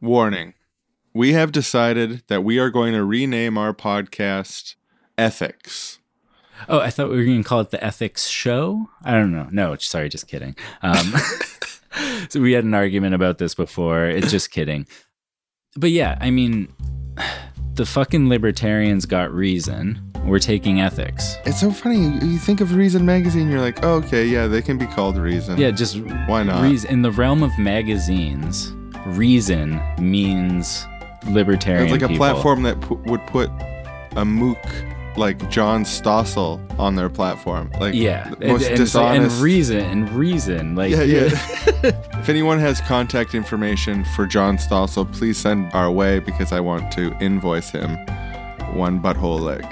Warning. We have decided that we are going to rename our podcast Ethics. Oh, I thought we were going to call it the Ethics Show. I don't know. No, sorry, just kidding. Um, so we had an argument about this before. It's just kidding. But yeah, I mean, the fucking libertarians got reason. We're taking ethics. It's so funny. You, think of Reason Magazine, you're like, oh, okay, yeah, they can be called Reason. Yeah, just Why not? Reason, in the realm of magazines, reason means libertarian. It's like a people. platform that pu- would put a mook like John Stossel on their platform. Like, Yeah, most and, and, dishonest. and reason and reason. Like yeah, yeah. if anyone has contact information for John Stossel, please send our way because I want to invoice him one butthole lick.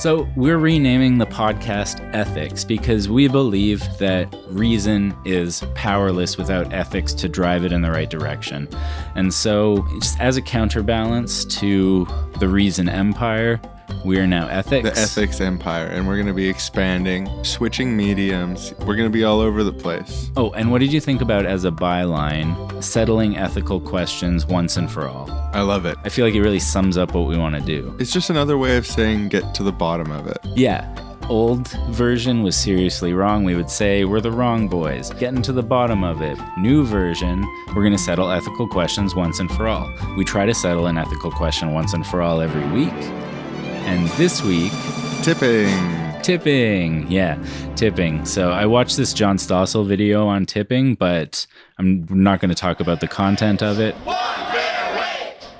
So, we're renaming the podcast Ethics because we believe that reason is powerless without ethics to drive it in the right direction. And so, just as a counterbalance to the reason empire, we are now ethics. The ethics empire, and we're going to be expanding, switching mediums. We're going to be all over the place. Oh, and what did you think about as a byline, settling ethical questions once and for all? I love it. I feel like it really sums up what we want to do. It's just another way of saying get to the bottom of it. Yeah. Old version was seriously wrong. We would say we're the wrong boys. Getting to the bottom of it. New version, we're going to settle ethical questions once and for all. We try to settle an ethical question once and for all every week. And this week, Tipping. tipping. Yeah, tipping. So I watched this John Stossel video on tipping, but I'm not going to talk about the content of it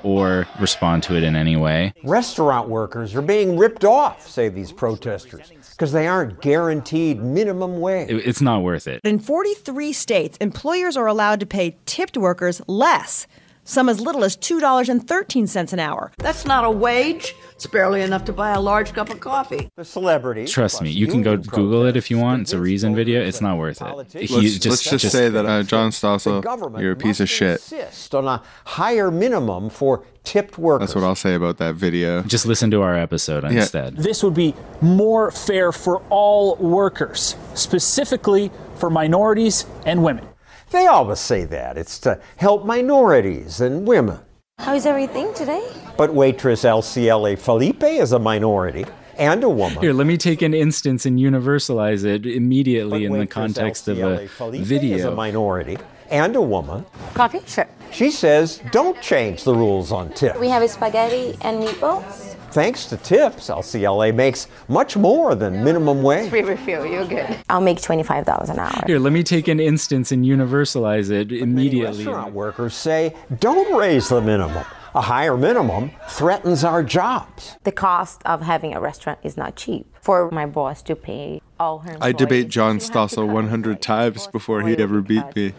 or respond to it in any way. Restaurant workers are being ripped off, say these protesters, because they aren't guaranteed minimum wage. It- It's not worth it. In 43 states, employers are allowed to pay tipped workers less, some as little as $2.13 an hour. That's not a wage. It's barely enough to buy a large cup of coffee. The celebrities. Trust me, you can go Google it if you want. It's a protesters reason video. It's not worth it. He Let's, let's just, say that uh, John Stossel, you're a piece of shit. Insist on a higher minimum for tipped workers. That's what I'll say about that video. Just listen to our episode Yeah. instead. This would be more fair for all workers, specifically for minorities and women. They always say that. It's to help minorities and women. How is everything today? But waitress LCLA Felipe is a minority and a woman. Here, let me take an instance and universalize it immediately But in the waitress context of a Felipe is a minority and a woman. Coffee? Sure. She says don't change the rules on tips. We have spaghetti and meatballs. Thanks to tips, LCLA makes much more than minimum wage. Free refill, you're good. I'll make $25 an hour. Here, let me take an instance and universalize it Many immediately. restaurant workers say don't raise the minimum. A higher minimum threatens our jobs. The cost of having a restaurant is not cheap. For my boss to pay all her employees. I debate John she has to Stossel 100 times before he oil ever beat me.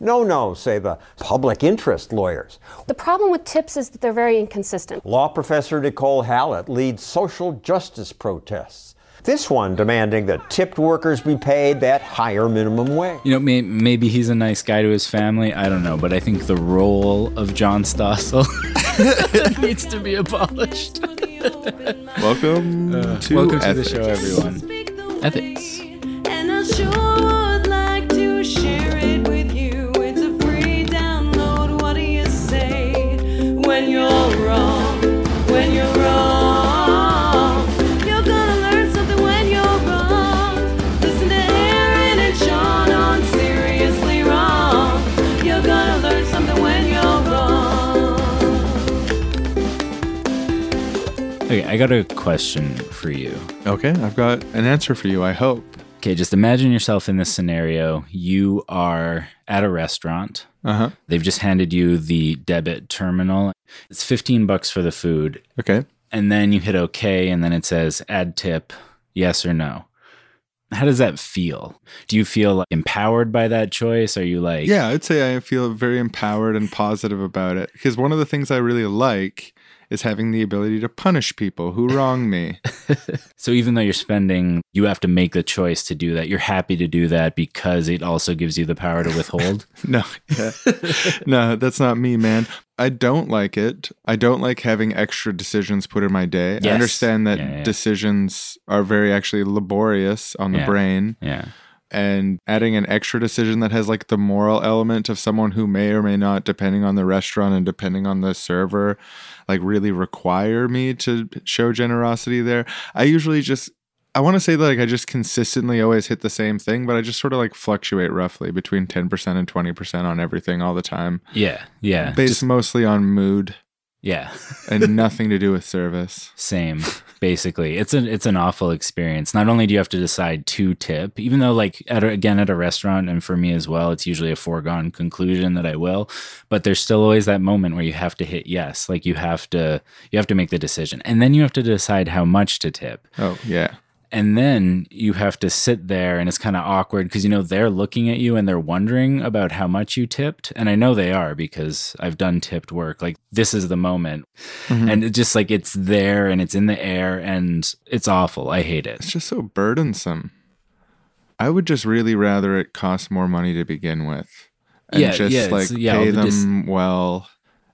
No, no, say the public interest lawyers. The problem with tips is that they're very inconsistent. Law professor Nicole Hallett leads social justice protests. This one demanding that tipped workers be paid that higher minimum wage. You know, may, maybe he's a nice guy to his family. I don't know, but I think the role of John Stossel needs to be abolished. Welcome to, Uh, Welcome to the Ethics. show, everyone. Ethics. Okay, I got a question for you. Okay, I've got an answer for you, I hope. Okay, just imagine yourself in this scenario. You are at a restaurant. Uh huh. They've just handed you the debit terminal. It's 15 bucks for the food. Okay. And then you hit OK, and then it says add tip, yes or no. How does that feel? Do you feel like, empowered by that choice? Are you like, Yeah, I'd say I feel very empowered and positive about it because one of the things I really like is having the ability to punish people who wrong me. So even though you're spending, you have to make the choice to do that. You're happy to do that because it also gives you the power to withhold. no, yeah. no, that's not me, man. I don't like it. I don't like having extra decisions put in my day. I understand that Yeah, yeah. decisions are very actually laborious on the Yeah. brain. yeah. And adding an extra decision that has like the moral element of someone who may or may not, depending on the restaurant and depending on the server, like really require me to show generosity there. I usually just I want to say that like I just consistently always hit the same thing, but I just sort of like fluctuate roughly between 10% and 20% on everything all the time. Yeah, yeah, Based mostly on mood yeah. and nothing to do with service. Same, basically. It's an it's an awful experience. Not only do you have to decide to tip, even though like at a, again at a restaurant and for me as well, it's usually a foregone conclusion that I will, but there's still always that moment where you have to hit yes. Like you have to you have to make the decision. And then you have to decide how much to tip. Oh, yeah. And then you have to sit there and it's kind of awkward because you know they're looking at you and they're wondering about how much you tipped. And I know they are because I've done tipped work. Like this is the moment. Mm-hmm. And it's just like it's there and it's in the air and it's awful. I hate it. It's just so burdensome. I would just really rather it cost more money to begin with. And Yeah, just yeah, like yeah, pay them dis- well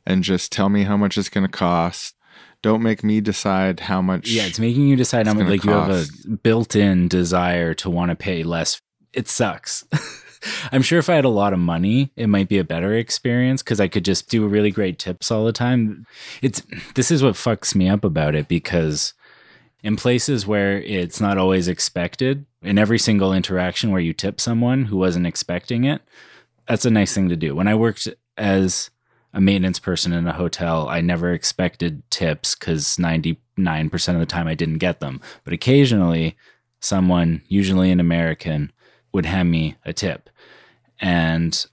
and just tell me how much it's going to cost. Don't make me decide how much. Yeah, it's making you decide how much like you have a built-in desire to want to pay less. It sucks. I'm sure if I had a lot of money, it might be a better experience because I could just do really great tips all the time. It's this is what fucks me up about it because in places where it's not always expected, in every single interaction where you tip someone who wasn't expecting it, that's a nice thing to do. When I worked as a maintenance person in a hotel, I never expected tips because 99% of the time I didn't get them. But occasionally, someone, usually an American, would hand me a tip. And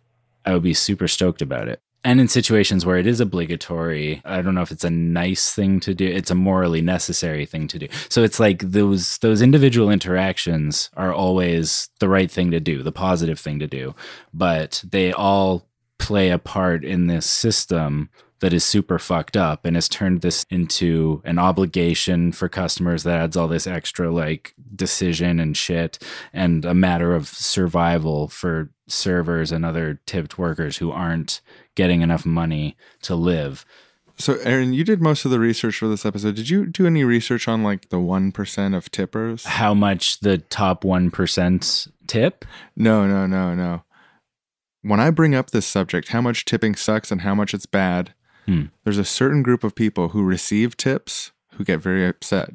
I would be super stoked about it. And in situations where it is obligatory, I don't know if it's a nice thing to do. It's a morally necessary thing to do. So it's like those those individual interactions are always the right thing to do, the positive thing to do. But they all play a part in this system that is super fucked up and has turned this into an obligation for customers that adds all this extra like decision and shit and a matter of survival for servers and other tipped workers who aren't getting enough money to live. So, Aaron, you did most of the research for this episode. Did you do any research on like the 1% of tippers? How much the top 1% tip? No, no, no, no. When I bring up this subject, how much tipping sucks and how much it's bad, Hmm. there's a certain group of people who receive tips who get very upset.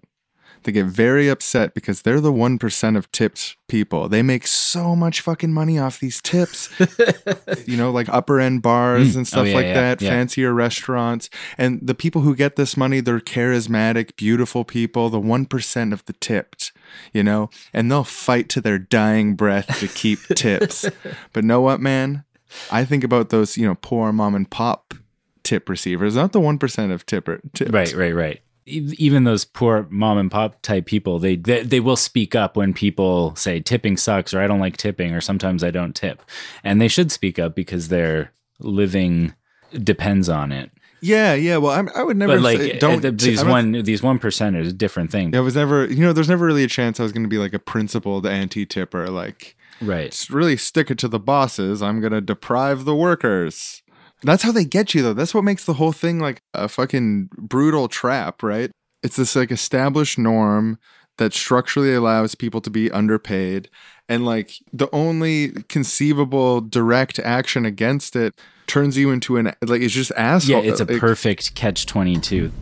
They get very upset because they're the 1% of tipped people. They make so much fucking money off these tips. you know, like upper end bars Mm. and stuff Oh, yeah, like yeah, that, yeah. fancier restaurants. And the people who get this money, they're charismatic, beautiful people, the 1% of the tipped, you know, and they'll fight to their dying breath to keep tips. But know what, man? I think about those, you know, poor mom and pop tip receivers, not the 1% of tipper. Tipped. Right, right, right. Even those poor mom and pop type people, they, they they will speak up when people say tipping sucks or I don't like tipping or sometimes I don't tip, and they should speak up because their living depends on it. Yeah, yeah. Well, I'm, I would never But like say, don't. uh, these I'm not- one these one percent is a different thing. I was never, you know, there's never really a chance I was going to be like a principled anti tipper. Like, Right. really stick it to the bosses. I'm going to deprive the workers. That's how they get you, though. That's what makes the whole thing like a fucking brutal trap, right? It's this like established norm that structurally allows people to be underpaid. And like the only conceivable direct action against it turns you into an, like, it's just asshole. Yeah, it's a like- perfect catch twenty two.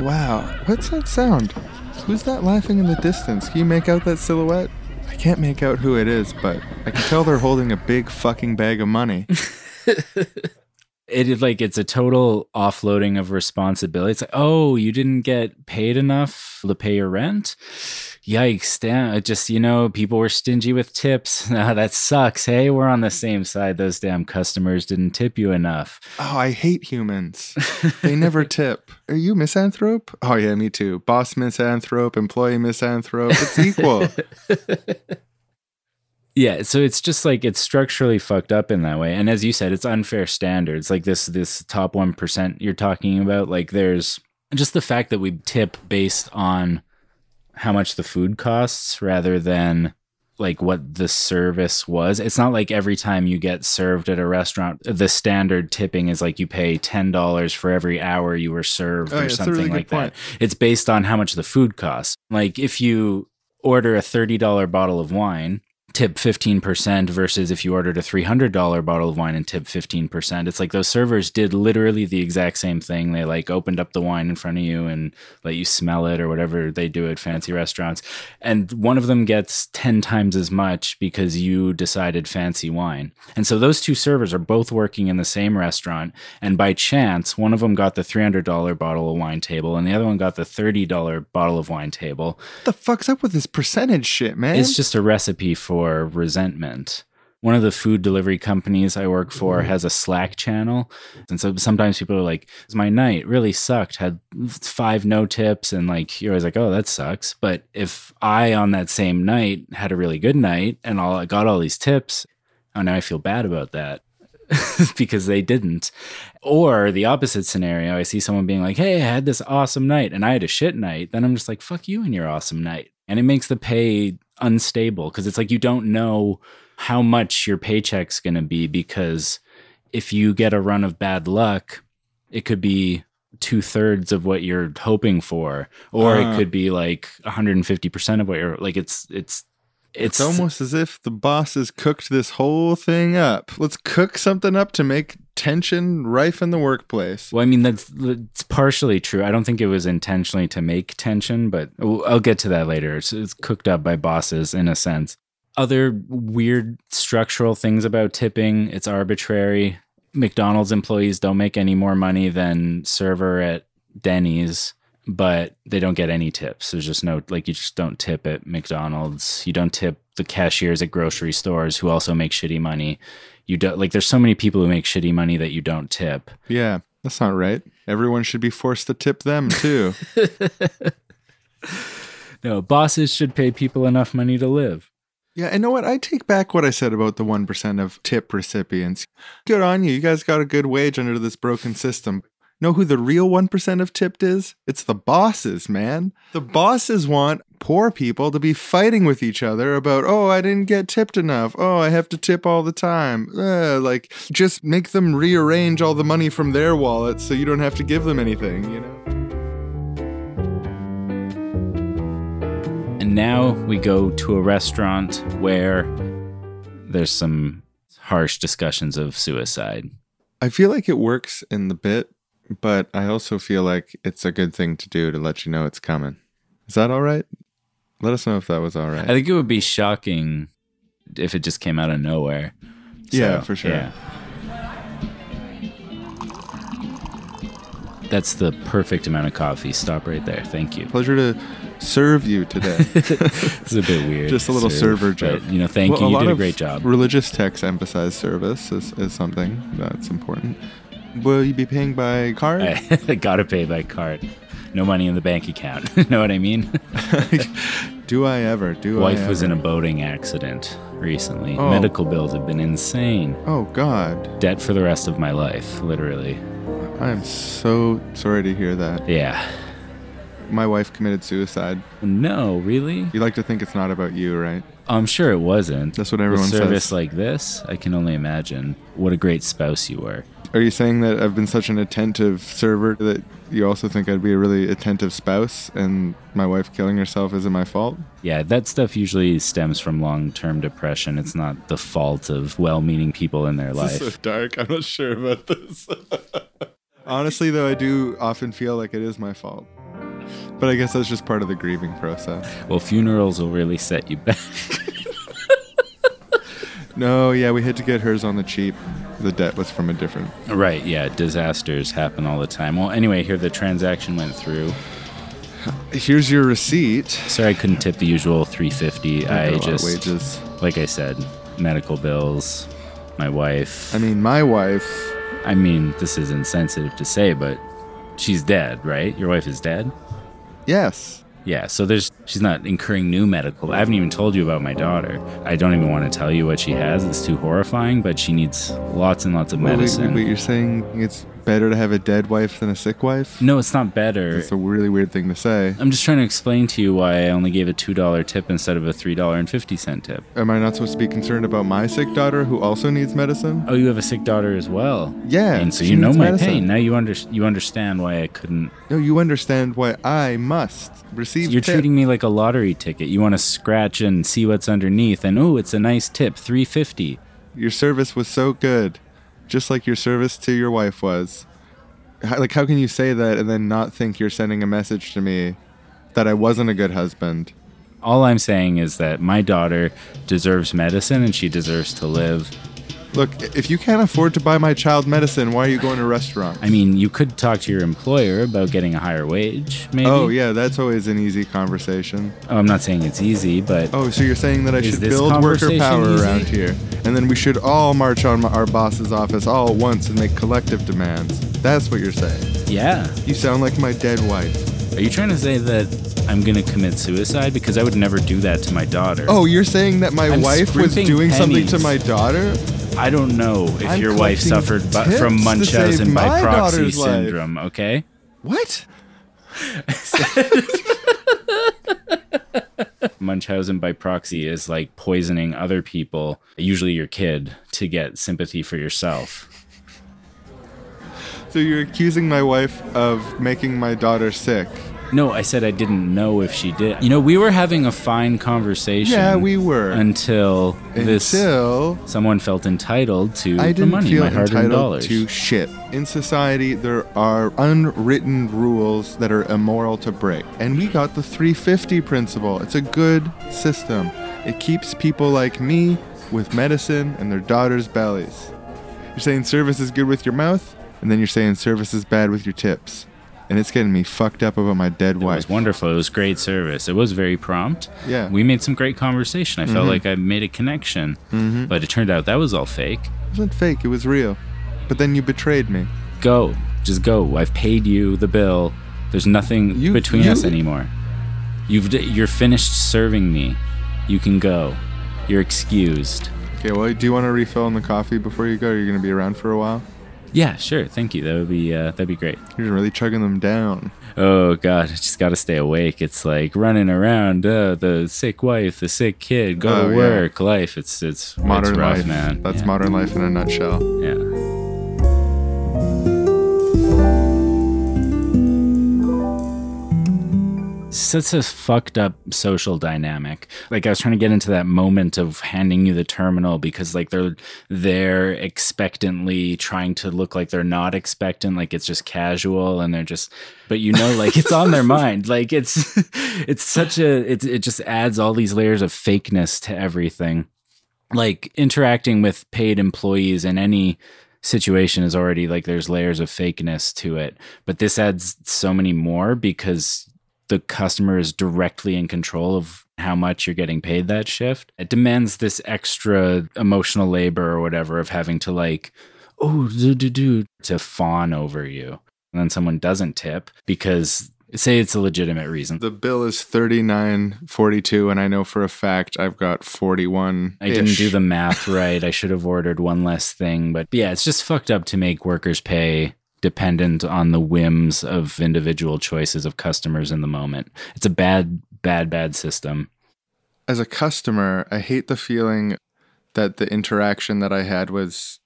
Wow, what's that sound? Who's that laughing in the distance? Can you make out that silhouette? I can't make out who it is, but I can tell they're holding a big fucking bag of money. It is like it's a total offloading of responsibility. It's like, oh, you didn't get paid enough to pay your rent. Yikes! Damn! Just you know, people were stingy with tips. That sucks. Hey, we're on the same side. Those damn customers didn't tip you enough. Oh, I hate humans. They never tip. Are you misanthrope? Oh yeah, me too. Boss misanthrope, employee misanthrope. It's equal. Yeah, so it's just like it's structurally fucked up in that way. And as you said, it's unfair standards. Like this this top 1% you're talking about, like there's just the fact that we tip based on how much the food costs rather than like what the service was. It's not like every time you get served at a restaurant, the standard tipping is like you pay $10 for every hour you were served Oh, or a something really like point. that. It's based on how much the food costs. Like if you order a $30 bottle of wine tip 15% versus if you ordered a $300 bottle of wine and tip 15%. It's like those servers did literally the exact same thing. They like opened up the wine in front of you and let you smell it or whatever they do at fancy restaurants. And one of them gets 10 times as much because you decided fancy wine. And so those two servers are both working in the same restaurant. And by chance, one of them got the $300 bottle of wine table and the other one got the $30 bottle of wine table. What the fuck's up with this percentage shit, man? It's just a recipe for resentment. One of the food delivery companies I work for mm-hmm. has a Slack channel. And so sometimes people are like, my night really sucked, had five no tips. And like, you're always like, oh, that sucks. But if I on that same night had a really good night and all, I got all these tips, oh, now I feel bad about that. because they didn't. Or the opposite scenario, I see someone being like, Hey, I had this awesome night and I had a shit night. Then I'm just like, Fuck you and your awesome night. And it makes the pay unstable because it's like you don't know how much your paycheck's going to be because if you get a run of bad luck, it could be two thirds of what you're hoping for, or Uh. it could be like 150% of what you're like. It's, it's, It's almost as if the bosses cooked this whole thing up. Let's cook something up to make tension rife in the workplace. Well, I mean that's that's partially true. I don't think it was intentionally to make tension, but I'll get to that later. It's, it's cooked up by bosses in a sense. Other weird structural things about tipping. It's arbitrary. McDonald's employees don't make any more money than server at Denny's, but they don't get any tips. There's just no like you just don't tip at McDonald's. You don't tip the cashiers at grocery stores who also make shitty money. You don't like there's so many people who make shitty money that you don't tip. Yeah, that's not right. Everyone should be forced to tip them too. No, bosses should pay people enough money to live. yeah, and know what? I take back what I said about the 1% of tip recipients. Good on you. You guys got a good wage under this broken system. Know who the real 1% of tipped is? It's the bosses, man. The bosses want poor people to be fighting with each other about, oh, I didn't get tipped enough. Oh, I have to tip all the time. Uh, like, just make them rearrange all the money from their wallets so you don't have to give them anything, you know? And now we go to a restaurant where there's some harsh discussions of suicide. I feel like it works in the bit, but I also feel like it's a good thing to do to let you know it's coming. Is that all right? Let us know if that was all right. I think it would be shocking if it just came out of nowhere. Yeah, for sure. yeah. That's the perfect amount of coffee. Stop right there. Thank you. Pleasure to serve you today. It's a bit weird. Just a little serve, server but, joke. You know, thank Well, you. You did a great job. Religious texts emphasize service as, as something that's important. Will you be paying by card? I gotta pay by card. No money in the bank account. know what I mean? Do I ever? Do I Wife I was in a boating accident recently. Oh. Medical bills have been insane. Oh God, Debt for the rest of my life, literally. I am so sorry to hear that. Yeah. My wife committed suicide. No, really? You like to think it's not about you, right? I'm sure it wasn't. That's what everyone With service says. like this, I can only imagine what a great spouse you were. Are you saying that I've been such an attentive server that you also think I'd be a really attentive spouse and my wife killing herself isn't my fault? Yeah, that stuff usually stems from long-term depression. It's not the fault of well-meaning people in their life. so dark. I'm not sure about this. Honestly, though, I do often feel like it is my fault. But I guess that's just part of the grieving process. Well, funerals will really set you back. No, yeah, we had to get hers on the cheap. The debt was from a different. right, yeah, disasters happen all the time. Well, anyway, here the transaction went through. Here's your receipt. Sorry I couldn't tip the usual 350. I, I just wages. like I said, medical bills, my wife. I mean, my wife. I mean, this is insensitive to say, but she's dead, right? Your wife is dead? Yes. Yeah, so there's she's not incurring new medical. I haven't even told you about my daughter. I don't even want to tell you what she has. It's too horrifying, but she needs lots and lots of Well, wait, medicine. But you're saying it's better to have a dead wife than a sick wife? No, it's not better. It's a really weird thing to say. I'm just trying to explain to you why I only gave a $2 tip instead of a $3.50 tip. Am I not supposed to be concerned about my sick daughter who also needs medicine? Oh, you have a sick daughter as well. Yeah, And so you know my medicine. pain. Now you under- you understand why I couldn't. No, you understand why I must receive. You're tip. treating me like a lottery ticket. You want to scratch and see what's underneath, and oh, it's a nice tip, 350. Your service was so good, just like your service to your wife was. How, like, how can you say that and then not think you're sending a message to me that I wasn't a good husband? All I'm saying is that my daughter deserves medicine and she deserves to live. Look, if you can't afford to buy my child medicine, why are you going to restaurants? I mean, you could talk to your employer about getting a higher wage, maybe. Oh yeah, that's always an easy conversation. Oh, I'm not saying it's easy, but Oh, so you're saying that I should build worker power easy? around here, and then we should all march on our boss's office all at once and make collective demands. That's what you're saying. yeah. You sound like my dead wife. Are you trying to say that I'm going to commit suicide? Because I would never do that to my daughter. Oh, you're saying that my I'm wife was scrimping doing something to my daughter? I don't know if I'm your wife collecting suffered bu- tips from to Munchausen save by my proxy daughter's life. syndrome, okay? What? Munchausen by proxy is like poisoning other people, usually your kid, to get sympathy for yourself. So you're accusing my wife of making my daughter sick? No, I said I didn't know if she did. You know, we were having a fine conversation. Yeah, we were. Until this Until someone felt entitled to I the didn't money, feel my hard-earned dollars. to shit. In society, there are unwritten rules that are immoral to break. And we got the 350 principle. It's a good system. It keeps people like me with medicine and their daughters' bellies. You're saying service is good with your mouth, and then you're saying service is bad with your tips. And it's getting me fucked up about my dead wife. It was wonderful. It was great service. It was very prompt. Yeah. Mm-hmm. We made some great conversation. I felt like I made a connection. Mm-hmm. But it turned out that was all fake. It wasn't fake, it was real. But then you betrayed me. Go. Just go. I've paid you the bill. There's nothing You- between you- us anymore. You've you're finished serving me. You can go. You're excused. Okay, well, do you want to refill on the coffee before you go? Are you going to be around for a while? Yeah, sure. Thank you. That would be uh, that'd be great. You're really chugging them down. Oh God, I just got to stay awake. It's like running around. Uh, the sick wife, the sick kid. Go Oh, to yeah. work. Life. It's it's Modern it's rough, life, man. That's Yeah. modern life in a nutshell. Yeah. Such a fucked up social dynamic. Like I was trying to get into that moment of handing you the terminal because like they're they're expectantly trying to look like they're not expectant, like it's just casual and they're just but you know like it's on their mind. Like it's it's such a it it just adds all these layers of fakeness to everything like interacting with paid employees in any situation is already like there's layers of fakeness to it but this adds so many more because the customer is directly in control of how much you're getting paid that shift it demands this extra emotional labor or whatever of having to like oh do do do to fawn over you and then someone doesn't tip because say it's a legitimate reason The bill is thirty nine forty two, and I know for a fact I've got forty one. I didn't do the math right. I should have ordered one less thing. But yeah, it's just fucked up to make workers pay dependent on the whims of individual choices of customers in the moment. It's a bad, bad, bad system. As a customer, I hate the feeling that the interaction that I had was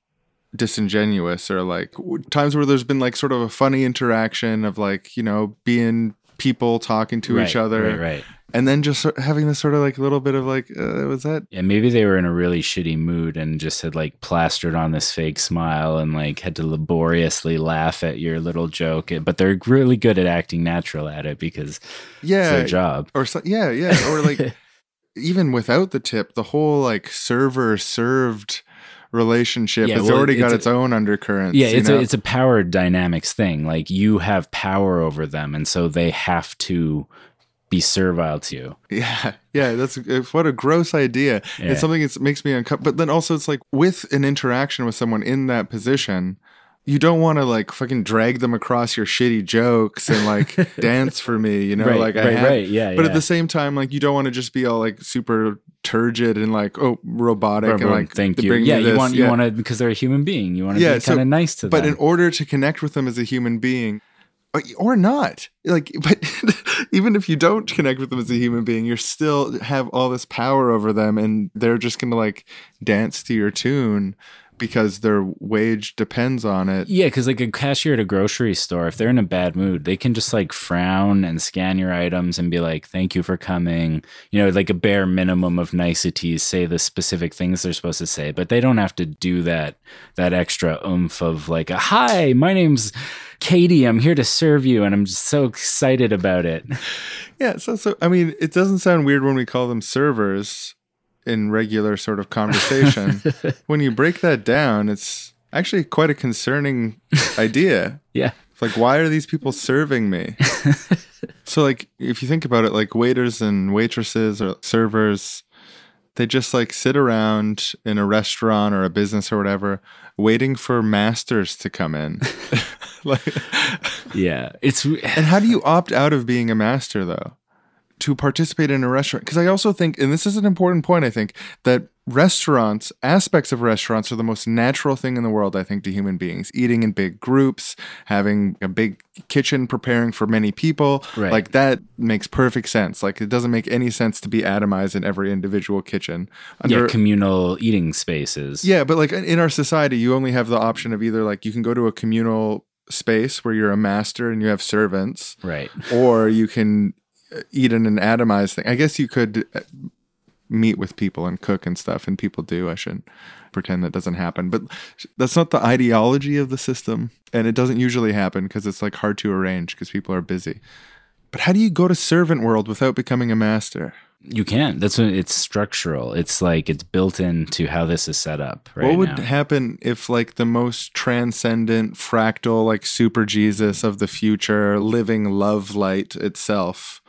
disingenuous or like times where there's been like sort of a funny interaction of like you know being people talking to each other Right, right. And then just having this sort of like little bit of like uh, was that Yeah, maybe they were in a really shitty mood and just had like plastered on this fake smile and like had to laboriously laugh at your little joke. But they're really good at acting natural at it because yeah it's their job. or so, yeah yeah or like even without the tip the whole like server served relationship Yeah, has well, already got it's a- its own undercurrents Yeah, it's know? a it's a power dynamics thing. Like you have power over them, and so they have to be servile to you. Yeah, yeah, that's uh, what a gross idea. Yeah. It's something that makes me uncomfortable. But then also, it's like with an interaction with someone in that position, you don't want to like fucking drag them across your shitty jokes and like dance for me, you know, Right, like I right, have- right, yeah, But yeah. at the same time, like you don't want to just be all like super turgid and like oh robotic and like thank you. Yeah, you this. want you Yeah. want to because they're a human being. You want to Yeah, be kind of nice to them But in order to connect with them as a human being, or- not, like, but even if you don't connect with them as a human being, you're still have all this power over them, and they're just gonna like dance to your tune because their wage depends on it. Yeah, because like a cashier at a grocery store, if they're in a bad mood, they can just like frown and scan your items and be like, "Thank you for coming." You know, like a bare minimum of niceties, say the specific things they're supposed to say, but they don't have to do that that extra oomph of like, "Hi, my name's Katie. I'm here to serve you," and I'm just so excited about it. Yeah, so so I mean, it doesn't sound weird when we call them servers in regular sort of conversation. when you break that down, it's actually quite a concerning idea. Yeah. It's like, why are these people serving me? so, like, if you think about it, like waiters and waitresses or servers, they just like sit around in a restaurant or a business or whatever, waiting for masters to come in. like, Yeah, it's and how do you opt out of being a master though? To participate in a restaurant? Because I also think, and this is an important point, I think, that restaurants, aspects of restaurants are the most natural thing in the world, I think, to human beings. Eating in big groups, having a big kitchen preparing for many people. Right. Like that makes perfect sense. Like it doesn't make any sense to be atomized in every individual kitchen. yeah, communal eating spaces. Yeah, but like in our society, you only have the option of either like you can go to a communal space where you're a master and you have servants, Right. or you can eat in an atomized thing. I guess you could uh, meet with people and cook and stuff, and people do. I shouldn't pretend that doesn't happen, but that's not the ideology of the system, and it doesn't usually happen because it's like hard to arrange because people are busy. But how do you go to servant world without becoming a master? You can. That's what it's structural. It's like it's built into how this is set up right what would now. happen if like the most transcendent fractal like super jesus of the future living love light itself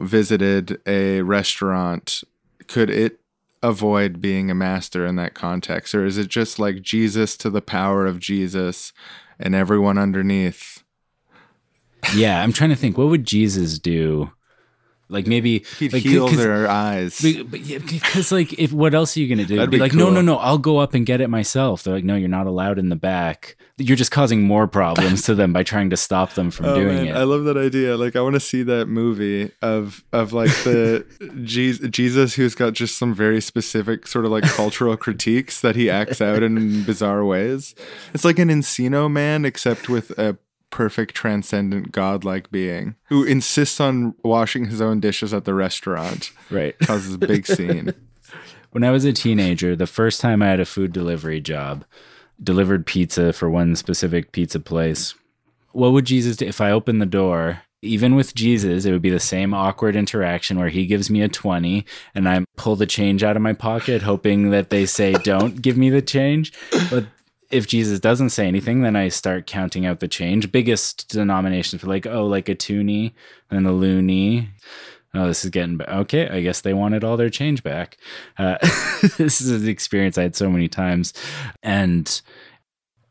visited a restaurant could it avoid being a master in that context or is it just like jesus to the power of jesus and everyone underneath yeah, I'm trying to think. What would Jesus do? Like maybe he'd like, heal their eyes Be- But yeah, because like, if what else are you gonna do? That'd be, be like, no, cool. no, no, I'll go up and get it myself. They're like, no, you're not allowed in the back. You're just causing more problems to them by trying to stop them from Oh, doing man, it. I love that idea. Like, I want to see that movie of of like the Je- Jesus who's got just some very specific sort of like cultural critiques that he acts out in bizarre ways. It's like an Encino man, except with a perfect, transcendent, godlike being who insists on washing his own dishes at the restaurant. Right. Causes a big scene. When I was a teenager, the first time I had a food delivery job, delivered pizza for one specific pizza place. What would Jesus do if I opened the door? Even with Jesus, it would be the same awkward interaction where he gives me a 20 and I pull the change out of my pocket, hoping that they say, Don't give me the change. But if Jesus doesn't say anything, then I start counting out the change. Biggest denominations for like, oh, like a toonie and a loonie. Oh, this is getting ba- okay. I guess they wanted all their change back. Uh, this is an experience I had so many times. And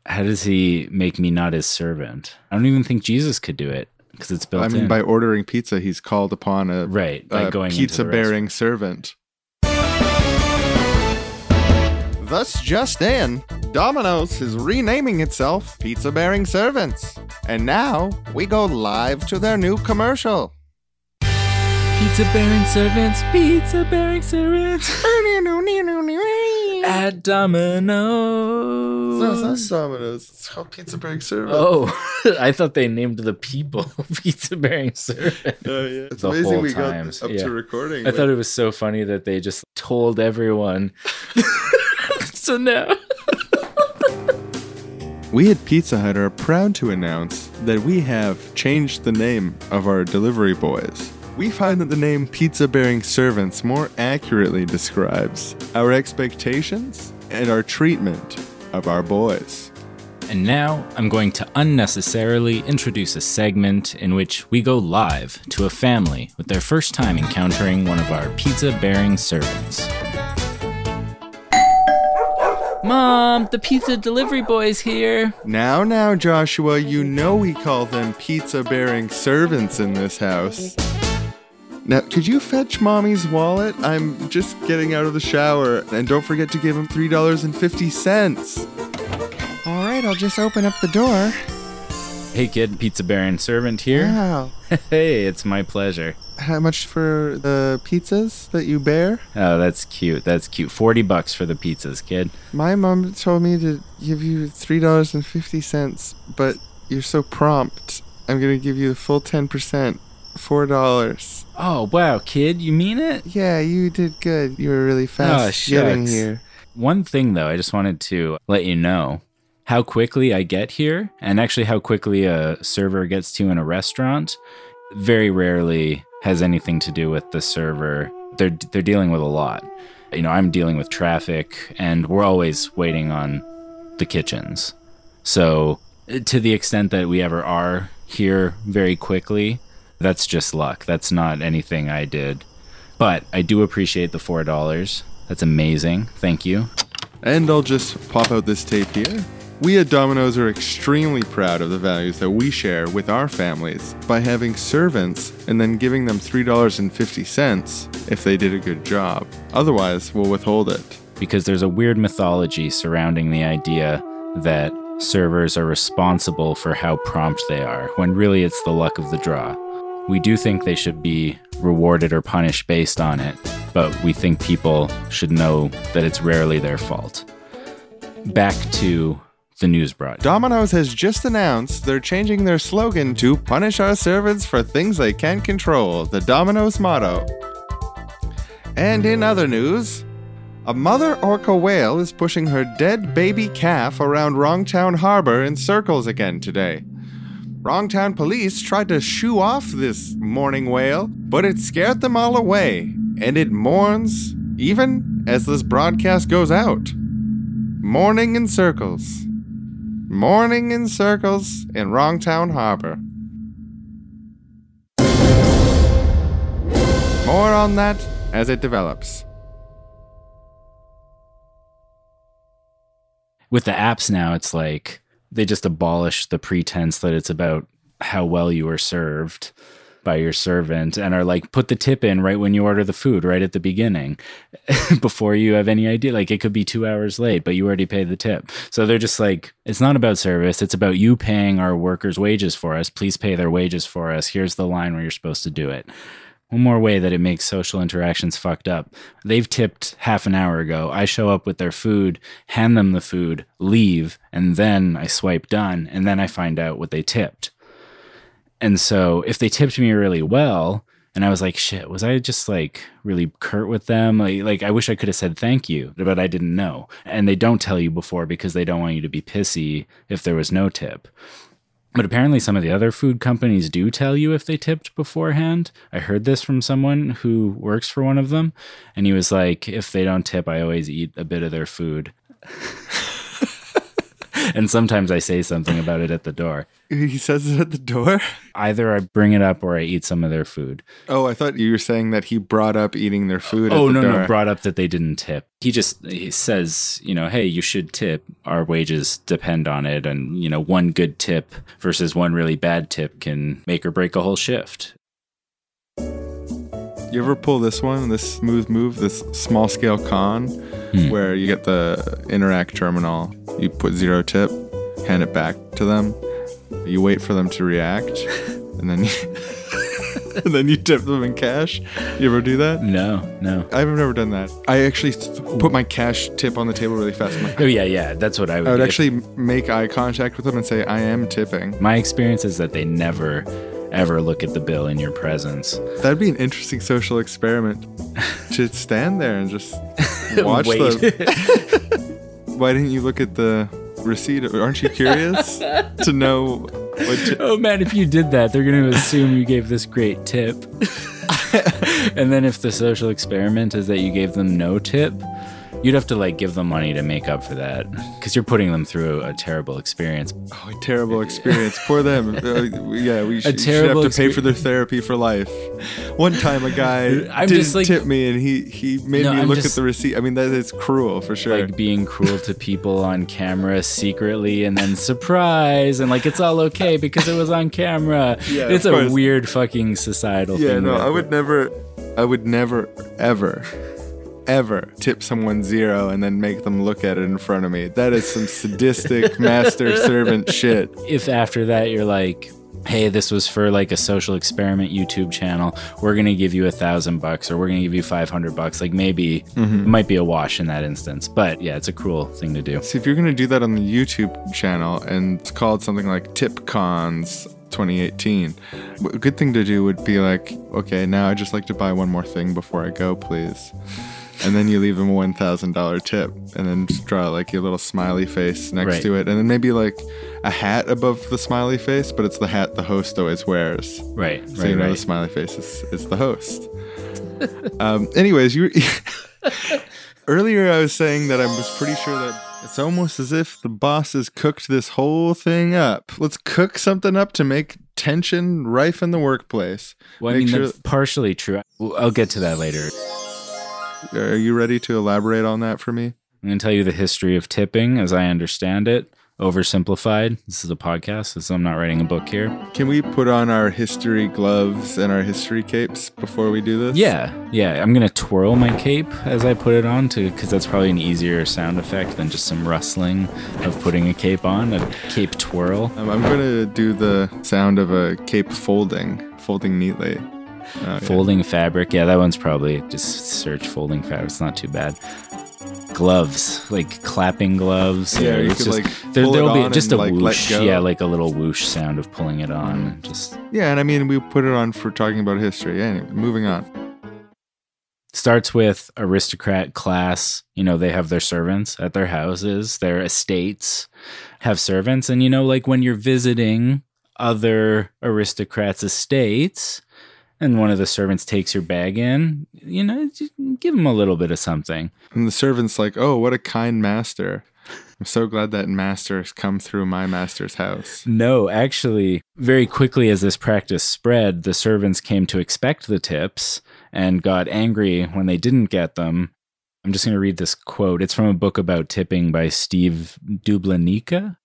how does he make me not his servant? I don't even think Jesus could do it because it's built I mean, in. by ordering pizza, he's called upon a Right, by a going pizza bearing servant. Thus, just in, Domino's is renaming itself Pizza Bearing Servants. And now we go live to their new commercial. Pizza bearing servants, pizza bearing servants. At Domino's. No, it's not Domino's. It's called Pizza Bearing Servants. Oh, I thought they named the people pizza bearing servants. Oh, yeah. It's The amazing we got up yeah. to recording. I thought it was so funny that they just told everyone. so now. We at Pizza Hut are proud to announce that we have changed the name of our delivery boys. We find that the name Pizza Bearing Servants more accurately describes our expectations and our treatment of our boys. And now I'm going to unnecessarily introduce a segment in which we go live to a family with their first time encountering one of our pizza bearing servants. Mom, the pizza delivery boy's here. Now, now, Joshua, you know we call them pizza bearing servants in this house. Now, could you fetch mommy's wallet? I'm just getting out of the shower. And don't forget to give him $3.50. All right, I'll just open up the door. Hey kid, pizza bearing servant here. Wow. hey, it's my pleasure. How much for the pizzas that you bear? Oh, that's cute. That's cute. 40 bucks for the pizzas, kid. My mom told me to give you $3.50, but you're so prompt. I'm going to give you the full 10%, $4. Oh, wow, kid, you mean it? Yeah, you did good. You were really Oh, fast getting here. One thing though, I just wanted to let you know how quickly I get here and actually how quickly a server gets to in a restaurant very rarely has anything to do with the server. They're they're dealing with a lot. You know, I'm dealing with traffic and we're always waiting on the kitchens. So, to the extent that we ever are here very quickly, that's just luck. That's not anything I did. But I do appreciate the $4. That's amazing. Thank you. And I'll just pop out this tape here. We at Domino's are extremely proud of the values that we share with our families by having servants and then giving them $3.50 if they did a good job. Otherwise, we'll withhold it. because there's a weird mythology surrounding the idea that servers are responsible for how prompt they are, when really it's the luck of the draw. We do think they should be rewarded or punished based on it, but we think people should know that it's rarely their fault. Back to the news brought. Domino's has just announced they're changing their slogan to punish our servants for things they can't control, the Domino's motto. And in other news, a mother orca whale is pushing her dead baby calf around Wrongtown Harbor in circles again today. Wrongtown police tried to shoo off this mourning whale, but it scared them all away, and it mourns even as this broadcast goes out. Mourning in circles. Mourning in circles in Wrongtown Harbor. More on that as it develops. with the apps now, it's like they just abolish the pretense that it's about how well you were served by your servant and are like, put the tip in right when you order the food, right at the beginning, before you have any idea. Like it could be two hours late, but you already paid the tip. So they're just like, it's not about service. It's about you paying our workers' wages for us. Please pay their wages for us. Here's the line where you're supposed to do it. One more way that it makes social interactions fucked up. They've tipped half an hour ago. I show up with their food, hand them the food, leave, and then I swipe done, and then I find out what they tipped. And so if they tipped me really well, and I was like, shit, was I just like really curt with them? Like, like I wish I could have said thank you, but I didn't know. And they don't tell you before because they don't want you to be pissy if there was no tip. But apparently, some of the other food companies do tell you if they tipped beforehand. I heard this from someone who works for one of them, and he was like, if they don't tip, I always eat a bit of their food. and sometimes I say something about it at the door. He says it at the door? Either I bring it up or I eat some of their food. Oh, I thought you were saying that he brought up eating their food Oh, at the no, door. no, no. brought up that they didn't tip. He just he says, you know, hey, you should tip. Our wages depend on it. And, you know, one good tip versus one really bad tip can make or break a whole shift. You ever pull this one, this smooth move, this small scale con, Hmm. where you get the Interac terminal, you put zero tip, hand it back to them, you wait for them to react, and then you, and then you tip them in cash. You ever do that? No, no. I've never done that. I actually th- put my cash tip on the table really fast. Like, Oh, yeah, yeah. That's what I would I would actually make eye contact with them and say, I am tipping. My experience is that they never, ever look at the bill in your presence. That'd be an interesting social experiment to stand there and just watch the. Why didn't you look at the receipt? Aren't you curious to know what? ti- Oh man, if you did that, they're going to assume you gave this great tip. and then if the social experiment is that you gave them no tip, You'd have to like give them money to make up for that because you're putting them through a terrible experience. Oh, a terrible experience. Poor them. Uh, yeah, we should, should have to pay for their therapy for life. One time, a guy I'm didn't just, like- tip me, and he he made No, me I'm look just- at the receipt. I mean, that is cruel for sure. Like being cruel to people on camera secretly and then surprise and like it's all okay because it was on camera. Yeah, it's a course. weird fucking societal yeah, thing. no, that- I would never, I would never, ever, ever tip someone zero and then make them look at it in front of me. That is some sadistic master servant shit. if after that you're like hey this was for like a social experiment youtube channel we're gonna give you a thousand bucks or we're gonna give you 500 bucks like maybe Mm-hmm. it might be a wash in that instance but yeah it's a cruel thing to do See, if you're gonna do that on the YouTube channel and it's called something like Tip Cons 2018, a good thing to do would be like, okay, now I'd just like to buy one more thing before I go, please. And then you leave him a one thousand dollar tip, and then just draw like your little smiley face next Right. to it, and then maybe like a hat above the smiley face, but it's the hat the host always wears. right So right you know the smiley face is, is the host. um, anyways, you earlier I was saying that I was pretty sure that it's almost as if the bosses cooked this whole thing up. Let's cook something up to make tension rife in the workplace. well i Make mean sure- that's partially true i'll get to that later Are you ready to elaborate on that for me? i'm gonna tell you the history of tipping as i understand it oversimplified this is a podcast so i'm not writing a book here Can we put on our history gloves and our history capes before we do this? Yeah, yeah. I'm gonna twirl my cape as I put it on to because that's probably an easier sound effect than just some rustling of putting a cape on. A cape twirl. Um, I'm gonna do the sound of a cape folding, folding neatly. Yeah. Folding fabric. Yeah, that one's probably just search folding fabric. It's not too bad. Gloves, like clapping gloves. Yeah, it's could, just, like, there, there'll be just a like, whoosh. Yeah, like a little whoosh sound of pulling it on. Just Yeah, and I mean we put it on for talking about history. Anyway, moving on. starts with aristocrat class. You know, they have their servants at their houses, their estates have servants. And, you know, like when you're visiting other aristocrats' estates and one of the servants takes your bag in, you know, give them a little bit of something. And the servant's like, "Oh, what a kind master! I'm so glad that master has come through my master's house." No, actually, very quickly as this practice spread, the servants came to expect the tips and got angry when they didn't get them. I'm just going to read this quote. It's from a book about tipping by Steve Dublanica.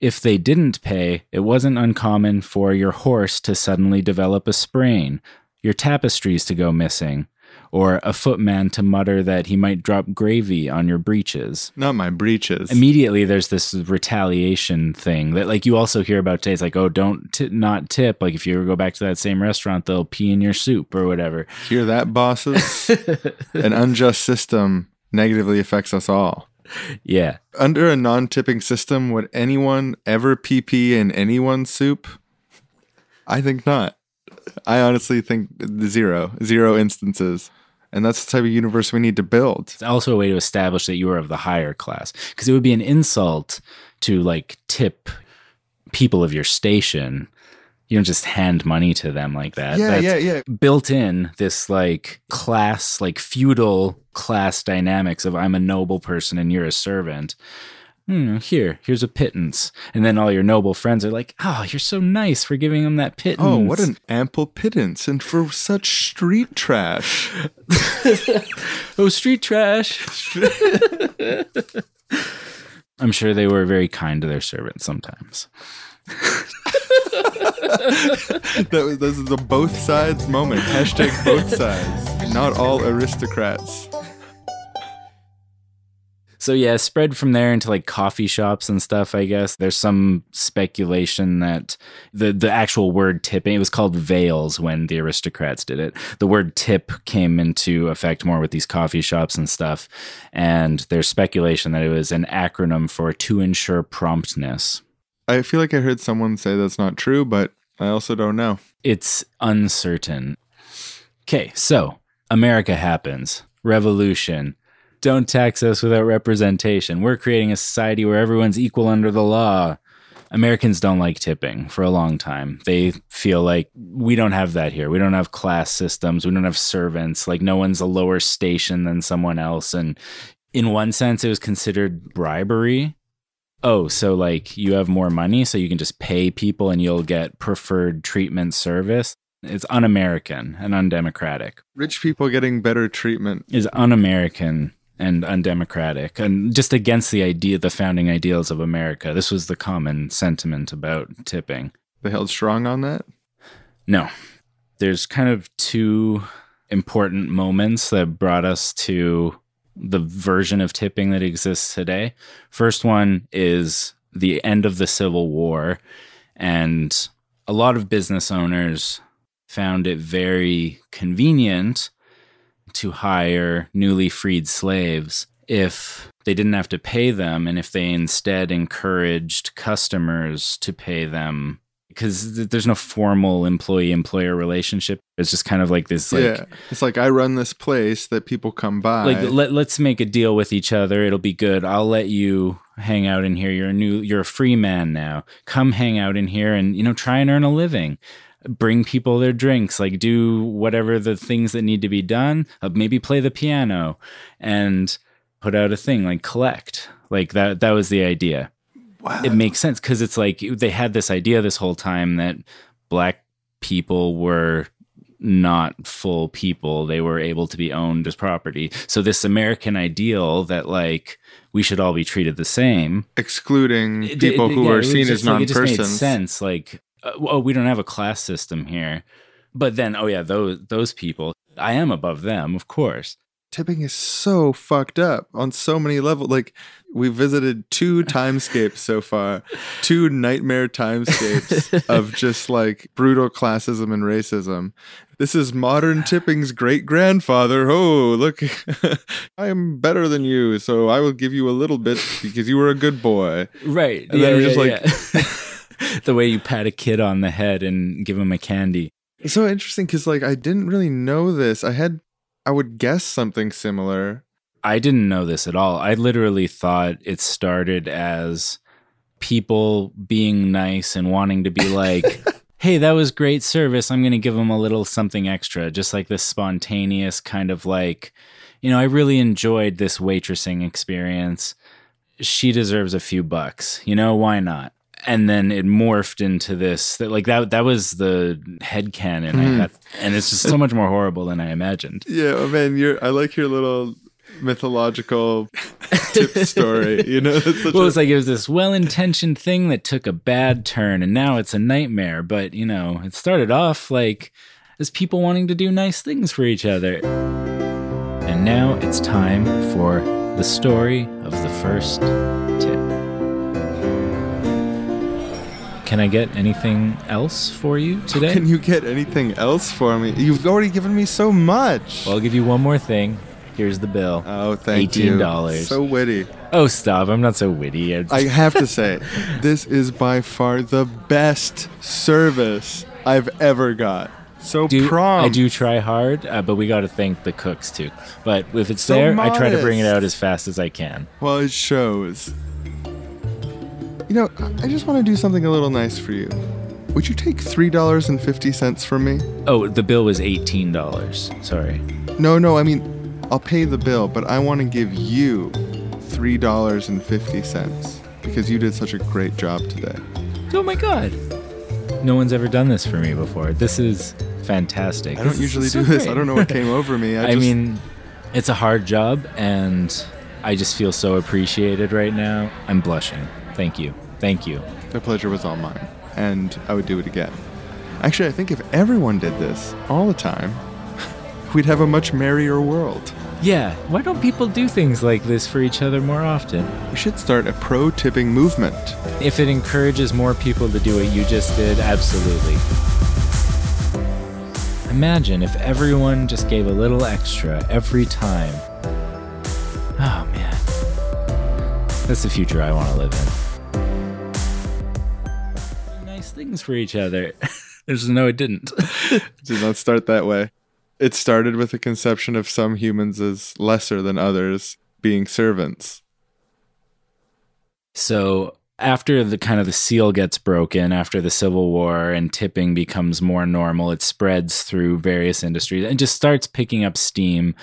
If they didn't pay, it wasn't uncommon for your horse to suddenly develop a sprain, your tapestries to go missing, or a footman to mutter that he might drop gravy on your breeches Not my breeches. immediately there's this retaliation thing that like you also hear about today it's like oh don't t- not tip like if you ever go back to that same restaurant they'll pee in your soup or whatever Hear that, bosses? An unjust system negatively affects us all. Yeah Under a non-tipping system, would anyone ever pee pee in anyone's soup? I think not. I honestly think zero, zero instances. And that's the type of universe we need to build. it's also a way to establish that you are of the higher class because it would be an insult to like tip people of your station you don't just hand money to them like that. Yeah, That's yeah, yeah. built in this like class like feudal class dynamics of i'm a noble person and you're a servant. Here here's a pittance. And then all your noble friends are like oh you're so nice for giving them that pittance Oh, what an ample pittance, and for such street trash. oh street trash. I'm sure they were very kind to their servants sometimes that was this is the both sides moment. Hashtag both sides. Not all aristocrats. So yeah, spread from there into like coffee shops and stuff. I guess there's some speculation that the the actual word tipping it was called veils when the aristocrats did it. The word tip came into effect more with these coffee shops and stuff, and there's speculation that it was an acronym for to ensure promptness. I feel like I heard someone say that's not true, but I also don't know. It's uncertain. Okay, so America happens, revolution. Don't tax us without representation. We're creating a society where everyone's equal under the law. Americans don't like tipping for a long time. They feel like we don't have that here. We don't have class systems. We don't have servants. Like no one's a lower station than someone else. And In one sense, it was considered bribery. Oh, so like you have more money, so you can just pay people and you'll get preferred treatment service. It's un American and undemocratic. Rich people getting better treatment. Is un American and undemocratic and just against the idea, the founding ideals of America. This was the common sentiment about tipping. They held strong on that? No. There's kind of two important moments that brought us to the version of tipping that exists today. First one is the end of the Civil War, and a lot of business owners found it very convenient to hire newly freed slaves if they didn't have to pay them and if they instead encouraged customers to pay them because th- there's no formal employee employer relationship. It's just kind of like this like yeah. It's like I run this place that people come by. like let, let's make a deal with each other. It'll be good. I'll let you hang out in here. You're a new you're a free man now. Come hang out in here and you know try and earn a living. Bring people their drinks. Like do whatever the things that need to be done. Uh, maybe play the piano and put out a thing like collect. Like that that was the idea it makes sense because it's like they had this idea this whole time that black people were not full people. They were able to be owned as property. So this american ideal that like we should all be treated the same. Excluding people it- who yeah, are seen just as like- it just made sense like uh, oh we don't have a class system here. But then oh yeah those those people i am above them of course Tipping is so fucked up on so many levels. Like we visited two timescapes so far, two nightmare timescapes of just like brutal classism and racism. This is modern tipping's great grandfather. Oh, look, I am better than you, so I will give you a little bit because you were a good boy. right And then we're just like, like the way you pat a kid on the head and give him a candy It's so interesting because like I didn't really know this. I had I would guess something similar. I didn't know this at all. I literally thought it started as people being nice and wanting to be like, hey, that was great service. I'm going to give them a little something extra. Just like this spontaneous kind of like, you know, I really enjoyed this waitressing experience. She deserves a few bucks. You know, why not? And then it morphed into this that like that that was the head canon I hmm. had. And it's just so much more horrible than I imagined. Yeah, oh man, you're I like your little mythological tip story. You know, well, a- it's like it was this well-intentioned thing that took a bad turn, and now it's a nightmare. But you know, it started off like as people wanting to do nice things for each other, and now it's time for the story of the first tip. Can I get anything else for you today? Can you get anything else for me? You've already given me so much. well, I'll give you one more thing. Here's the bill. oh, thank you. $18. So witty. oh, stop! I'm not so witty. I have to say, this is by far the best service I've ever got. So do prompt. I do try hard, uh, but we got to thank the cooks too. But if it's So there, I try to bring it out as fast as I can. Well, it shows. You know, I- just want to do something a little nice for you. Would you take three dollars and fifty cents from me? Oh, the bill was eighteen dollars. Sorry. No, no, I mean, I'll pay the bill, but I want to give you three dollars and fifty cents because you did such a great job today. Oh my god! No one's ever done this for me before. This is fantastic. I don't This usually so do this. great. I don't know what came over me. I, I, just, mean, it's a hard job, and I just feel so appreciated right now. I'm blushing. Thank you. Thank you. the pleasure was all mine, and I would do it again. Actually, I think if everyone did this all the time, we'd have a much merrier world. Yeah. Why don't people do things like this for each other more often? We should start a pro tipping movement. If it encourages more people to do what you just did, absolutely. Imagine if everyone just gave a little extra every time. Oh man. That's the future I want to live in. Things for each other. There's no, it didn't. Did not start that way. It started with the conception of some humans as lesser than others, being servants. So after the kind of the seal gets broken after the civil war and tipping becomes more normal it spreads through various industries and just starts picking up steam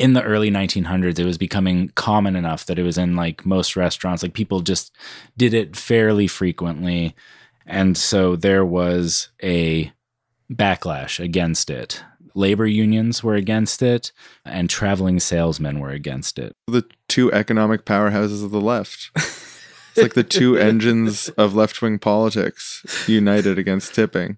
in the early 1900s it was becoming common enough that it was in like most restaurants like people just did it fairly frequently and so there was a backlash against it labor unions were against it and traveling salesmen were against it The two economic powerhouses of the left. It's like the two engines of left wing politics united against tipping.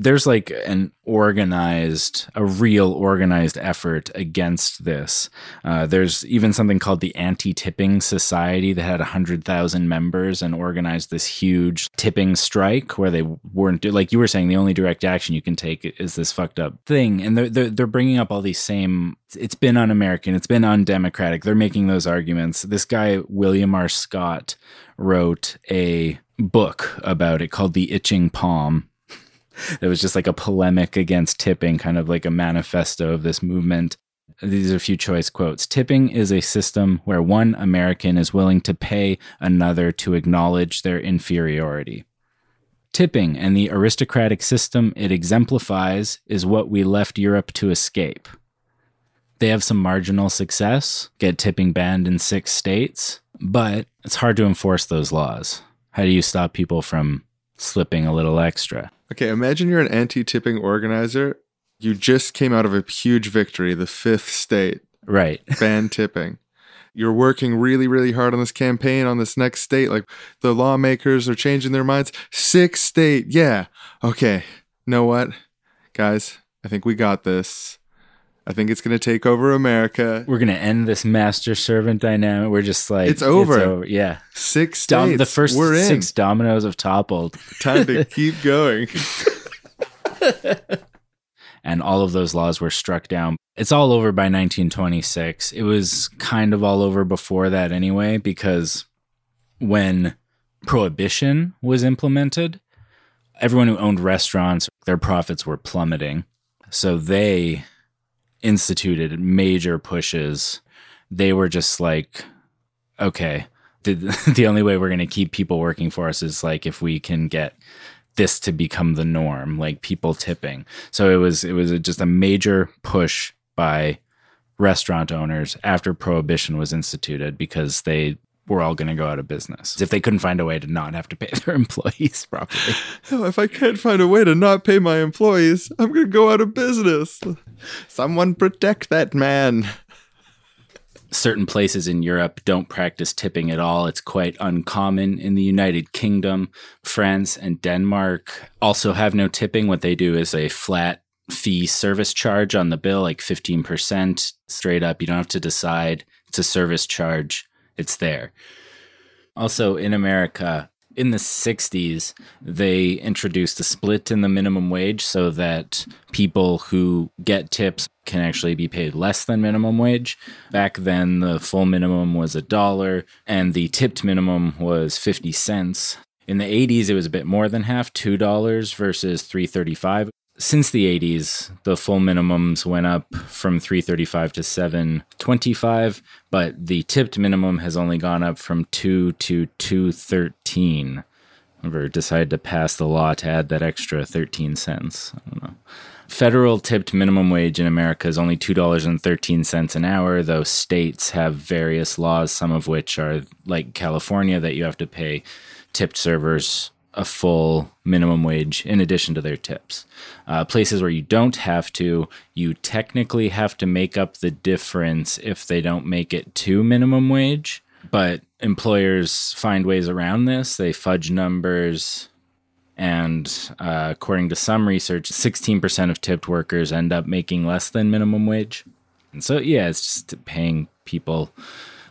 There's like an organized, a real organized effort against this. Uh, there's even something called the Anti Tipping Society that had 100,000 members and organized this huge tipping strike where they weren't, like you were saying, the only direct action you can take is this fucked up thing. And they're, they're, they're bringing up all these same, it's been un American, it's been undemocratic. They're making those arguments. This guy, William R. Scott, wrote a book about it called The Itching Palm it was just like a polemic against tipping, kind of like a manifesto of this movement. These are a few choice quotes. Tipping is a system where one American is willing to pay another to acknowledge their inferiority. Tipping and the aristocratic system it exemplifies is what we left Europe to escape. They have some marginal success, get tipping banned in six states, but it's hard to enforce those laws. How do you stop people from slipping a little extra? Okay, imagine you're an anti tipping organizer. You just came out of a huge victory, the fifth state, Right. ban tipping. You're working really, really hard on this campaign on this next state. Like the lawmakers are changing their minds. Sixth state, yeah. Okay, know what? Guys, I think we got this. I think it's going to take over America. We're gonna end this master servant dynamic. We're just like It's over. Yeah, Six Dom- states. the first we're in. six dominoes have toppled, Time to keep going. and all of those laws were struck down. It's all over by 1926. It was kind of all over before that anyway, because when prohibition was implemented, everyone who owned restaurants, their profits were plummeting. So they instituted major pushes. They were just like, okay, the, the only way we're going to keep people working for us is like if we can get this to become the norm, like people tipping. So it was it was a, just a major push by restaurant owners after prohibition was instituted because they were all going to go out of business if they couldn't find a way to not have to pay their employees properly. Oh, if I can't find a way to not pay my employees, I'm going to go out of business. Someone protect that man. certain places in Europe don't practice tipping at all. It's quite uncommon in the United Kingdom. France and Denmark also have no tipping. What they do is a flat fee service charge on the bill, like 15% straight up. You don't have to decide. It's a service charge, it's there. Also, in America, in the 60s, they introduced a split in the minimum wage so that people who get tips can actually be paid less than minimum wage. Back then, the full minimum was a dollar and the tipped minimum was 50 cents. In the 80s, it was a bit more than half, $2 versus 335 since the 80s, the full minimums went up from 335 to 725, but the tipped minimum has only gone up from 2 to 213. Never decided to pass the law to add that extra 13 cents. I don't know. Federal tipped minimum wage in America is only $2.13 an hour, though states have various laws, some of which are like California, that you have to pay tipped servers a full minimum wage in addition to their tips. Uh, places where you don't have to, you technically have to make up the difference if they don't make it to minimum wage. But employers find ways around this. They fudge numbers. And uh, according to some research, 16% of tipped workers end up making less than minimum wage. And so, yeah, it's just paying people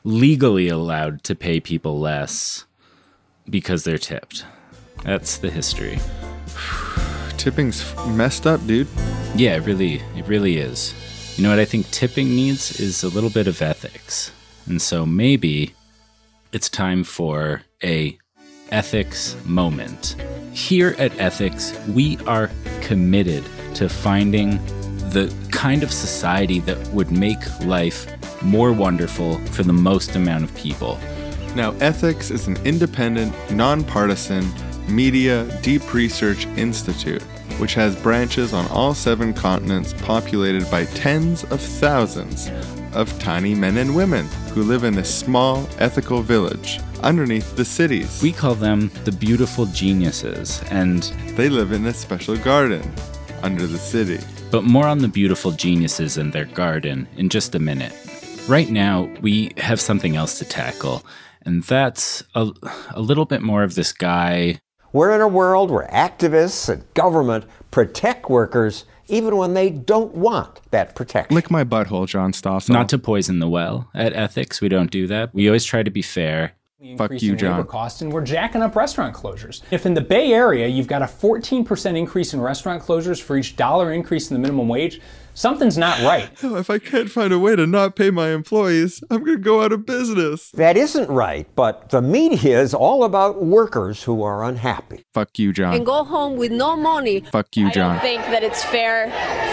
legally allowed to pay people less because they're tipped. That's the history. Tipping's messed up, dude. Yeah, it really, it really is. You know what I think tipping needs is a little bit of ethics, and so maybe it's time for a ethics moment. Here at Ethics, we are committed to finding the kind of society that would make life more wonderful for the most amount of people. Now, Ethics is an independent, nonpartisan, media deep research institute, which has branches on all seven continents populated by tens of thousands of tiny men and women who live in a small, ethical village underneath the cities. We call them the beautiful geniuses, and they live in a special garden under the city. But more on the beautiful geniuses and their garden in just a minute. Right now, we have something else to tackle, and that's a, a little bit more of this guy. We're in a world where activists and government protect workers even when they don't want that protection. Lick my butthole, John Stossel. Not to poison the well. At Ethics, we don't do that. We always try to be fair. Fuck you, John. Labor cost, and we're jacking up restaurant closures. If in the Bay Area you've got a 14% increase in restaurant closures for each dollar increase in the minimum wage, something's not right. Oh, if I can't find a way to not pay my employees, I'm going to go out of business. That isn't right, but the media is all about workers who are unhappy. Fuck you, John. And go home with no money. Fuck you, John. I John. don't think that it's fair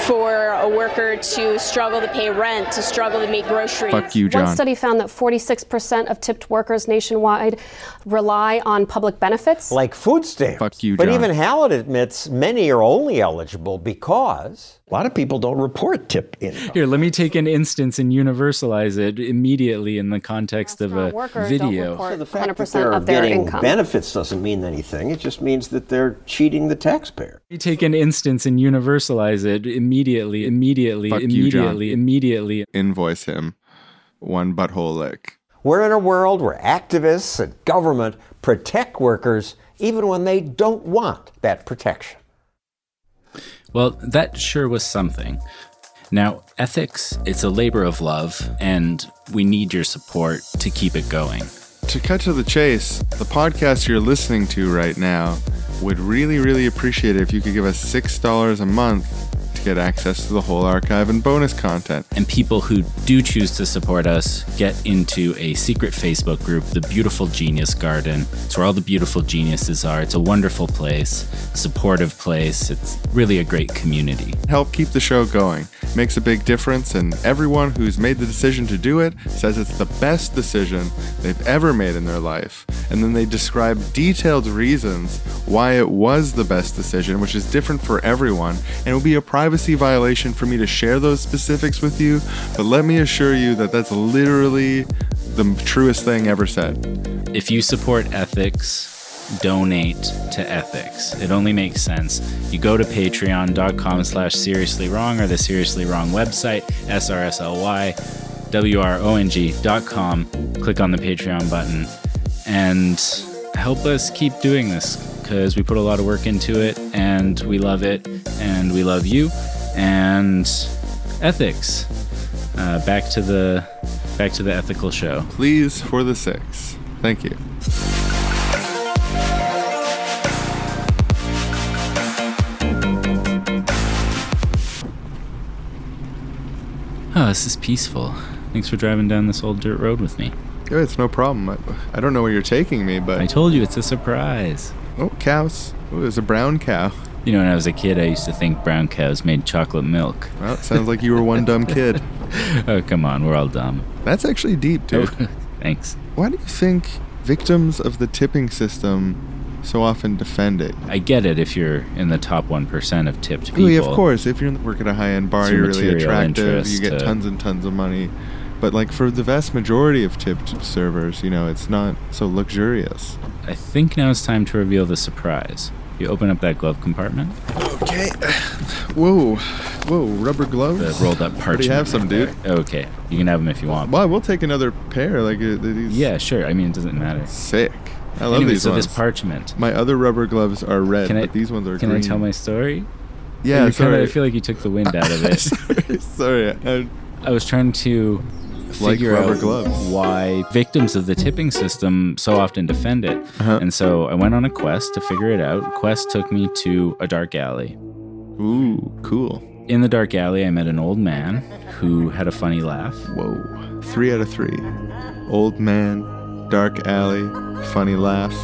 for a worker to struggle to pay rent, to struggle to make groceries. Fuck you, John. One study found that 46% of tipped workers nationwide rely on public benefits. Like food stamps. Fuck you, John. But even Hallett admits many are only eligible because a lot of people don't report tip income. Here, let me take an instance and universalize it immediately in the context of a workers don't video. report So the fact 100% that they're of their getting income. benefits doesn't mean anything. It just means that they're cheating the taxpayer. Let me take an instance and universalize it immediately, immediately, Fuck you, immediately, immediately. Invoice him. One butthole lick. we're in a world where activists and government protect workers even when they don't want that protection. Well, that sure was something. Now, ethics, it's a labor of love, and we need your support to keep it going. To cut to the chase, the podcast you're listening to right now would really, really appreciate it if you could give us $6 a month get access to the whole archive and bonus content. And people who do choose to support us get into a secret Facebook group, the Beautiful Genius Garden. It's where all the beautiful geniuses are. It's a wonderful place, supportive place. It's really a great community. Help keep the show going. Makes a big difference, and everyone who's made the decision to do it says it's the best decision they've ever made in their life. And then they describe detailed reasons why it was the best decision, which is different for everyone. And it will be a privacy violation for me to share those specifics with you, but let me assure you that that's literally the truest thing ever said. If you support ethics, donate to ethics. It only makes sense. You go to patreon.com slash seriously wrong or the seriously wrong website, SRSLY, WRONG dot com, click on the Patreon button and help us keep doing this because we put a lot of work into it and we love it and we love you and ethics. Uh, back to the back to the ethical show. Please for the six. Thank you. Oh, this is peaceful. Thanks for driving down this old dirt road with me. Good, it's no problem. I, I don't know where you're taking me, but I told you it's a surprise. Oh, cows. Oh, there's a brown cow. You know, when I was a kid, I used to think brown cows made chocolate milk. Well, it sounds like you were one dumb kid. oh, come on, we're all dumb. That's actually deep, dude. Thanks. Why do you think victims of the tipping system so often defend it? I get it if you're in the top 1% of tipped people. Oh, yeah, of course. If you're work at a high end bar, you're really attractive. You get to- tons and tons of money. But like for the vast majority of tipped servers, you know, it's not so luxurious. I think now it's time to reveal the surprise. You open up that glove compartment, Okay. Whoa, whoa, rubber gloves. the rolled up parchment. Already have some, dude. Okay. You can have them if you want. Well, we'll take another pair. Like uh, these. Yeah, sure. I mean, it doesn't matter. Sick. I love anyway, these so ones. this parchment. My other rubber gloves are red, Can I, but these ones are Can green. Can I tell my story? Yeah, You kinda- sorry. I feel like you took the wind out of it. sorry, sorry. I, I was trying to figure rubber out gloves. why victims of the tipping system so often defend it. Uh-huh. And so I went on a quest to figure it out. Quest took me to a dark alley. ooh, cool. In the dark alley, I met an old man who had a funny laugh. Whoa. Three out of three. Old man, dark alley, funny laugh.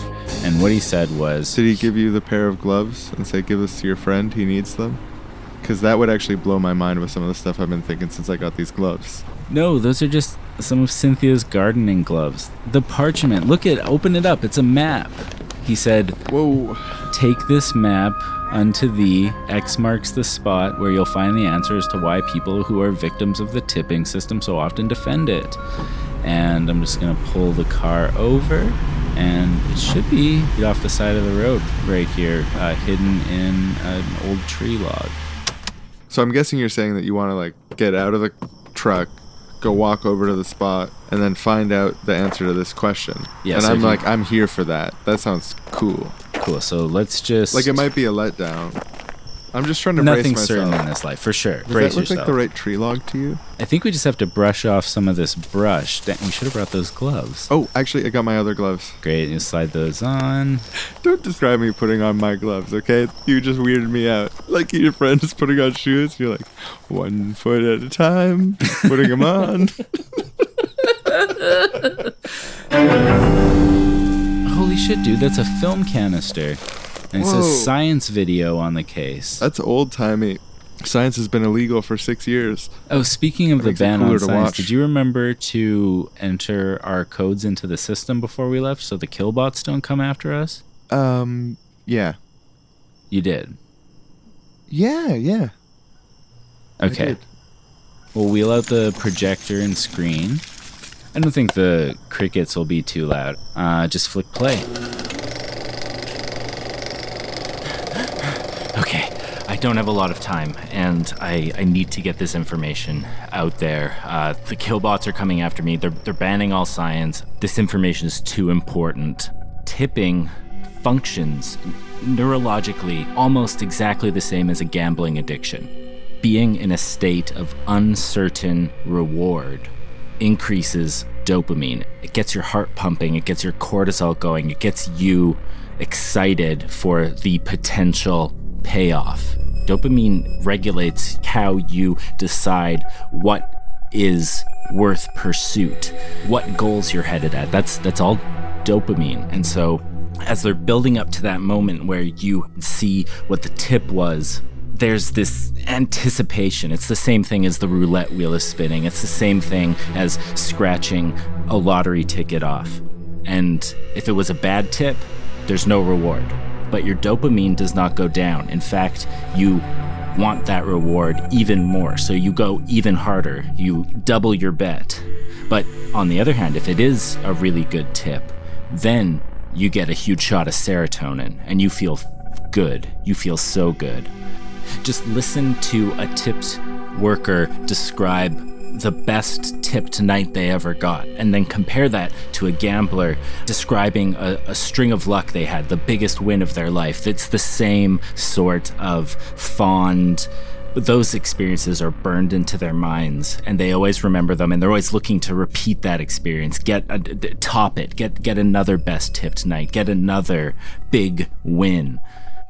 And what he said was, Did he give you the pair of gloves and say, give this to your friend? He needs them? Because that would actually blow my mind with some of the stuff I've been thinking since I got these gloves. No, those are just some of Cynthia's gardening gloves. The parchment. Look at open it up. It's a map. He said, Whoa. Take this map unto thee. X marks the spot where you'll find the answers to why people who are victims of the tipping system so often defend it. And I'm just going to pull the car over, and it should be off the side of the road right here, uh, hidden in an old tree log. So I'm guessing you're saying that you want to like get out of the truck, go walk over to the spot, and then find out the answer to this question. Yeah, and I'm like, I'm here for that. That sounds cool. Cool. So let's just. Like it might be a letdown. I'm just trying to Nothing's brace certain myself. in this life, for sure. Does Brace that look like the right tree log to you? I think we just have to brush off some of this brush. Dang, we should have brought those gloves. Oh, actually, I got my other gloves. Great. You slide those on. Don't describe me putting on my gloves, okay? You just weirded me out. Like your friend is putting on shoes, you're like, one foot at a time, putting them on. Holy shit, dude! That's a film canister. And it Whoa. says science video on the case. That's old timey. Science has been illegal for six years. Oh, speaking of That the makes it ban on to science, watch. did you remember to enter our codes into the system before we left so the killbots don't come after us? Um, yeah. You did. Yeah, yeah. I Okay. did. We'll wheel out the projector and screen. I don't think the crickets will be too loud. Uh, just flick play. Okay, I don't have a lot of time, and I, I need to get this information out there. Uh, the killbots are coming after me. They're, they're banning all science. This information is too important. Tipping functions neurologically almost exactly the same as a gambling addiction. Being in a state of uncertain reward increases dopamine. It gets your heart pumping, it gets your cortisol going, it gets you excited for the potential payoff. Dopamine regulates how you decide what is worth pursuit, what goals you're headed at. That's that's all dopamine. And so as they're building up to that moment where you see what the tip was there's this anticipation. It's the same thing as the roulette wheel is spinning. It's the same thing as scratching a lottery ticket off. And if it was a bad tip, there's no reward. But your dopamine does not go down. In fact, you want that reward even more. So you go even harder. You double your bet. But on the other hand, if it is a really good tip, then you get a huge shot of serotonin and you feel good. You feel so good. Just listen to a tipped worker describe the best tipped night they ever got, and then compare that to a gambler describing a, a string of luck they had, the biggest win of their life. It's the same sort of fond. Those experiences are burned into their minds, and they always remember them, and they're always looking to repeat that experience, get a, top it, get get another best tipped night, get another big win.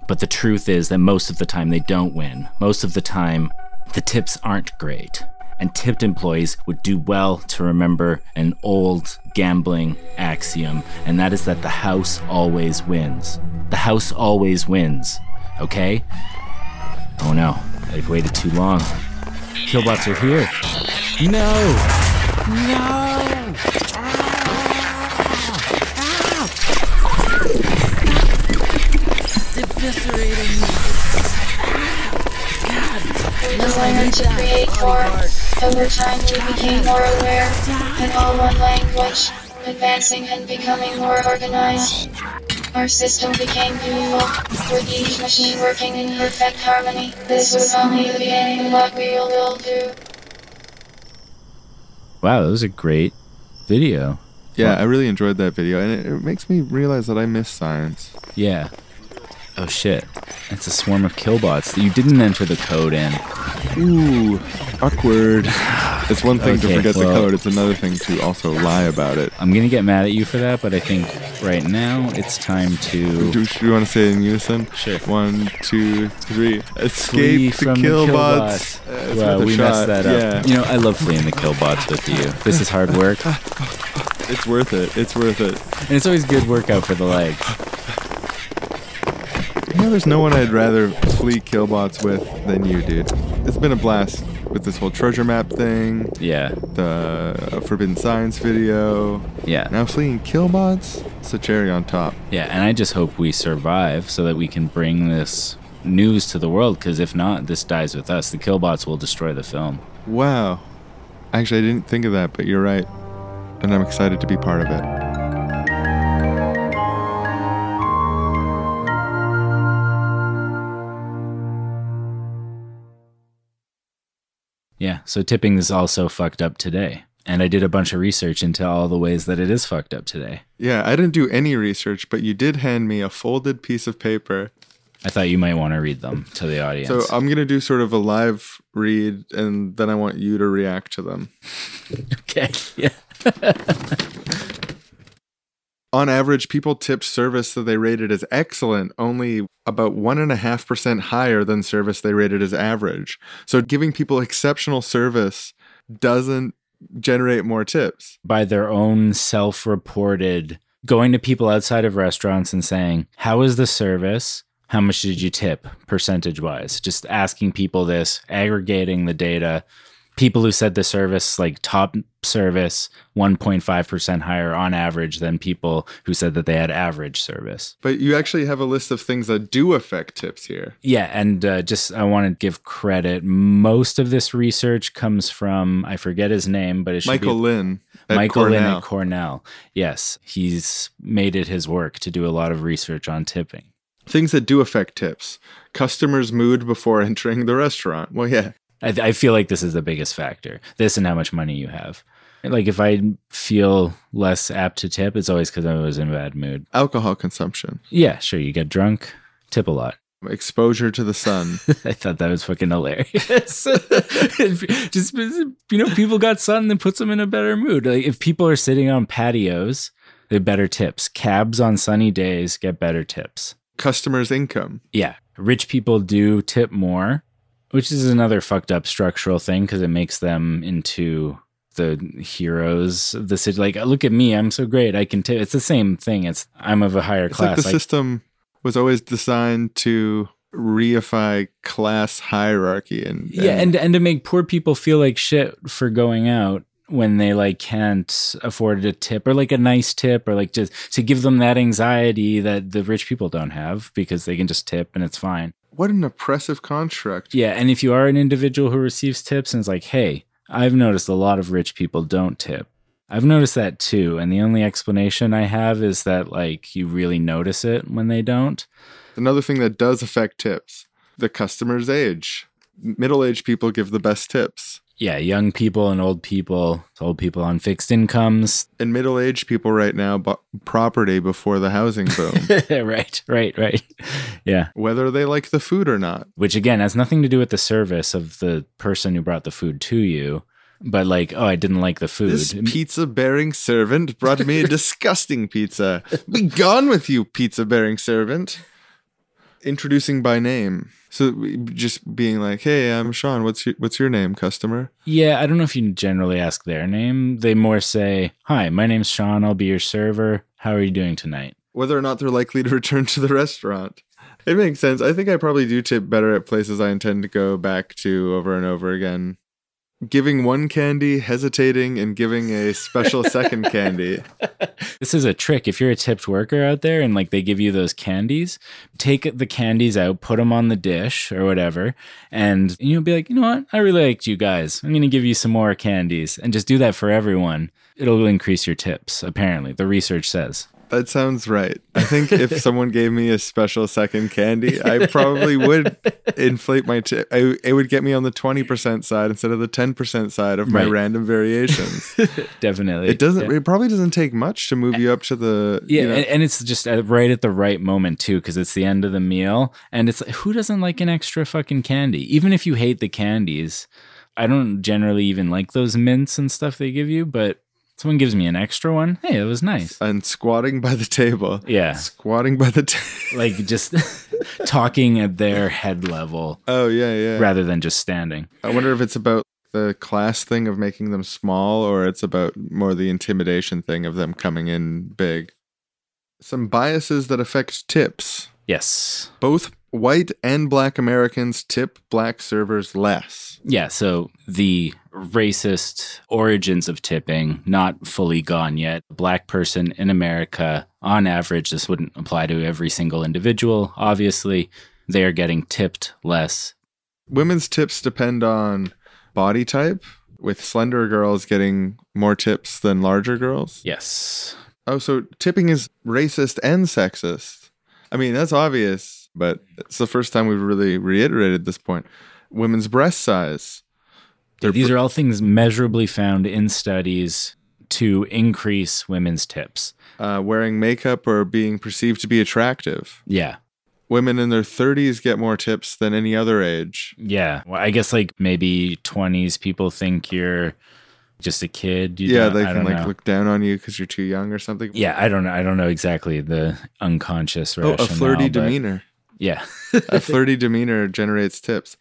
But the truth is that most of the time they don't win. Most of the time, the tips aren't great. And tipped employees would do well to remember an old gambling axiom, and that is that the house always wins. The house always wins. Okay? Oh no, I've waited too long. Killbots are here. No! No! Desire to create more. Over time we became more aware, in all one language, advancing and becoming more organized. Our system became beautiful, with each machine working in perfect harmony. This was only the beginning, what we will do. Wow, that was a great video. Yeah, I really enjoyed that video, and it, it makes me realize that I miss science. Yeah. Oh shit. It's a swarm of killbots. You didn't enter the code in. Ooh, awkward. It's one thing to forget well- the code, it's another thing to also lie about it. I'm gonna get mad at you for that, but I think right now it's time to Do you want to say it in unison? Sure. One, two, three. Escape the killbots. Uh, Wow, we shot. messed that up. Yeah. You know, I love fleeing the killbots with you. This is hard work, It's worth it. It's worth it. And it's always good workout for the legs. Know, there's no one I'd rather flee killbots with than you, dude. It's been a blast with this whole treasure map thing. Yeah. The uh, Forbidden Science video. Yeah. Now fleeing killbots. It's the cherry on top. Yeah, and I just hope we survive so that we can bring this news to the world. Because if not, this dies with us. The Killbots will destroy the film. Wow. Actually, I didn't think of that, but you're right. And I'm excited to be part of it. Yeah, so tipping is also fucked up today. And I did a bunch of research into all the ways that it is fucked up today. Yeah, I didn't do any research, but you did hand me a folded piece of paper. I thought you might want to read them to the audience. So I'm going to do sort of a live read and then I want you to react to them. okay, yeah. On average, people tipped service that they rated as excellent only about 1.5% higher than service they rated as average. So giving people exceptional service doesn't generate more tips. by their own self reported going to people outside of restaurants and saying, How was the service? How much did you tip percentage wise? Just asking people this, aggregating the data. People who said the service, like top service, 1.5% higher on average than people who said that they had average service. But you actually have a list of things that do affect tips here. Yeah, and uh, just I want to give credit. Most of this research comes from I forget his name, but it should Michael be Lynn Michael Lynn at Cornell. Yes, he's made it his work to do a lot of research on tipping. Things that do affect tips. Customers' mood before entering the restaurant. Well, yeah. I, I feel like this is the biggest factor. This and how much money you have. Like if I feel less apt to tip, it's always because I was in a bad mood. Alcohol consumption. Yeah, sure. You get drunk, tip a lot. Exposure to the sun. I thought that was fucking hilarious. Just you know, people got sun that puts them in a better mood. Like if people are sitting on patios, they have better tips. Cabs on sunny days get better tips. Customers' income. Yeah, rich people do tip more, which is another fucked up structural thing because it makes them into the heroes of the city. Like, look at me, I'm so great. I can tip. It's the same thing. It's I'm of a higher It's like class. the I- system was always designed to reify class hierarchy and, yeah and and to make poor people feel like shit for going out when they like can't afford a tip or like a nice tip or like just to give them that anxiety that the rich people don't have because they can just tip and it's fine what an oppressive construct. yeah and if you are an individual who receives tips and it's like hey i've noticed a lot of rich people don't tip i've noticed that too and the only explanation i have is that like you really notice it when they don't Another thing that does affect tips the customer's age. Middle aged people give the best tips. Yeah young people and old people old people on fixed incomes And middle aged people right now bought property before the housing boom, right, right, right. Yeah. whether they like the food or not. Which again has nothing to do with the service of the person who brought the food to you, but like, oh, I didn't like the food. This pizza bearing servant brought me a disgusting pizza. Be gone with you, pizza bearing servant. Introducing by name. So just being like, "Hey, I'm Sean. What's your what's your name, customer?" yeah, I don't know if you generally ask their name. They more say, "Hi, my name's Sean. I'll be your server. How are you doing tonight?" Whether or not they're likely to return to the restaurant. It makes sense. I think I probably do tip better at places I intend to go back to over and over again. Giving one candy, hesitating, and giving a special second candy. This is a trick. If you're a tipped worker out there and like they give you those candies, take the candies out, put them on the dish or whatever, and you'll be like, you know what? I really liked you guys. I'm going to give you some more candies and just do that for everyone. It'll increase your tips, apparently. The research says. That sounds right. I think if someone gave me a special second candy, I probably would inflate my tip. I, it would get me on the 20% side instead of the 10% side of my Right. random variations. Definitely. it doesn't, Yeah. it probably doesn't take much to move you up to the, Yeah, you know, and, and it's just right at the right moment too, because it's the end of the meal, and it's like, who doesn't like an extra fucking candy? Even if you hate the candies, I don't generally even like those mints and stuff they give you, but someone gives me an extra one. Hey, it was nice. and squatting by the table. Yeah, Squatting by the table. like just talking at their head level Oh, yeah, yeah. rather than just standing. I wonder if it's about the class thing of making them small or it's about more the intimidation thing of them coming in big. Some biases that affect tips. Yes. Both white and black Americans tip black servers less. Yeah, so the racist origins of tipping not fully gone yet. A black person in America, on average, this wouldn't apply to every single individual, obviously, they are getting tipped less. Women's tips depend on body type, with slender girls getting more tips than larger girls. Yes. Oh, so tipping is racist and sexist. I mean, that's obvious, but it's the first time we've really reiterated this point. Women's breast size. Yeah, these are all things measurably found in studies to increase women's tips. Uh, wearing makeup or being perceived to be attractive. Yeah. Women in their 30s get more tips than any other age. Yeah. Well, I guess like maybe 20s people think you're just a kid. You yeah, don't- they I can don't like know. look down on you because you're too young or something. Yeah, I don't know. I don't know exactly the unconscious Oh, a flirty but- demeanor. Yeah. a flirty demeanor generates tips.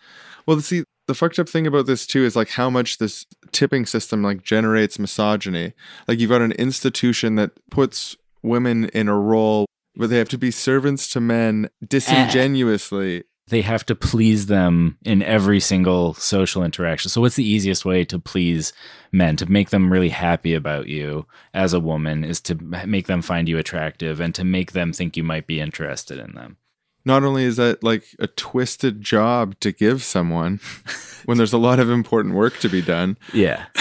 Well, see, the fucked up thing about this too is like how much this tipping system like generates misogyny. Like you've got an institution that puts women in a role where they have to be servants to men disingenuously. Eh. they have to please them in every single social interaction. So, what's the easiest way to please men to make them really happy about you as a woman is to make them find you attractive and to make them think you might be interested in them. Not only is that like a twisted job to give someone when there's a lot of important work to be done. Yeah.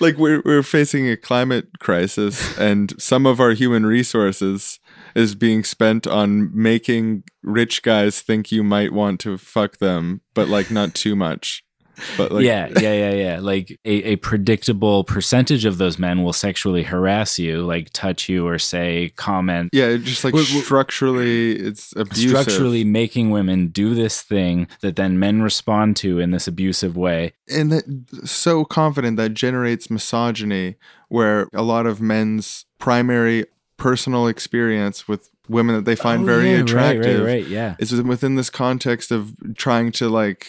like we're we're facing a climate crisis and some of our human resources is being spent on making rich guys think you might want to fuck them but like not too much but like yeah, yeah, yeah, yeah. Like a, a predictable percentage of those men will sexually harass you, like touch you or say comment. yeah just like structurally it's abusive Structurally making women do this thing that then men respond to in this abusive way. and that so confident that generates misogyny where a lot of men's primary personal experience with women that they find Oh, very yeah, right, right, attractive right, yeah. is within this context of trying to like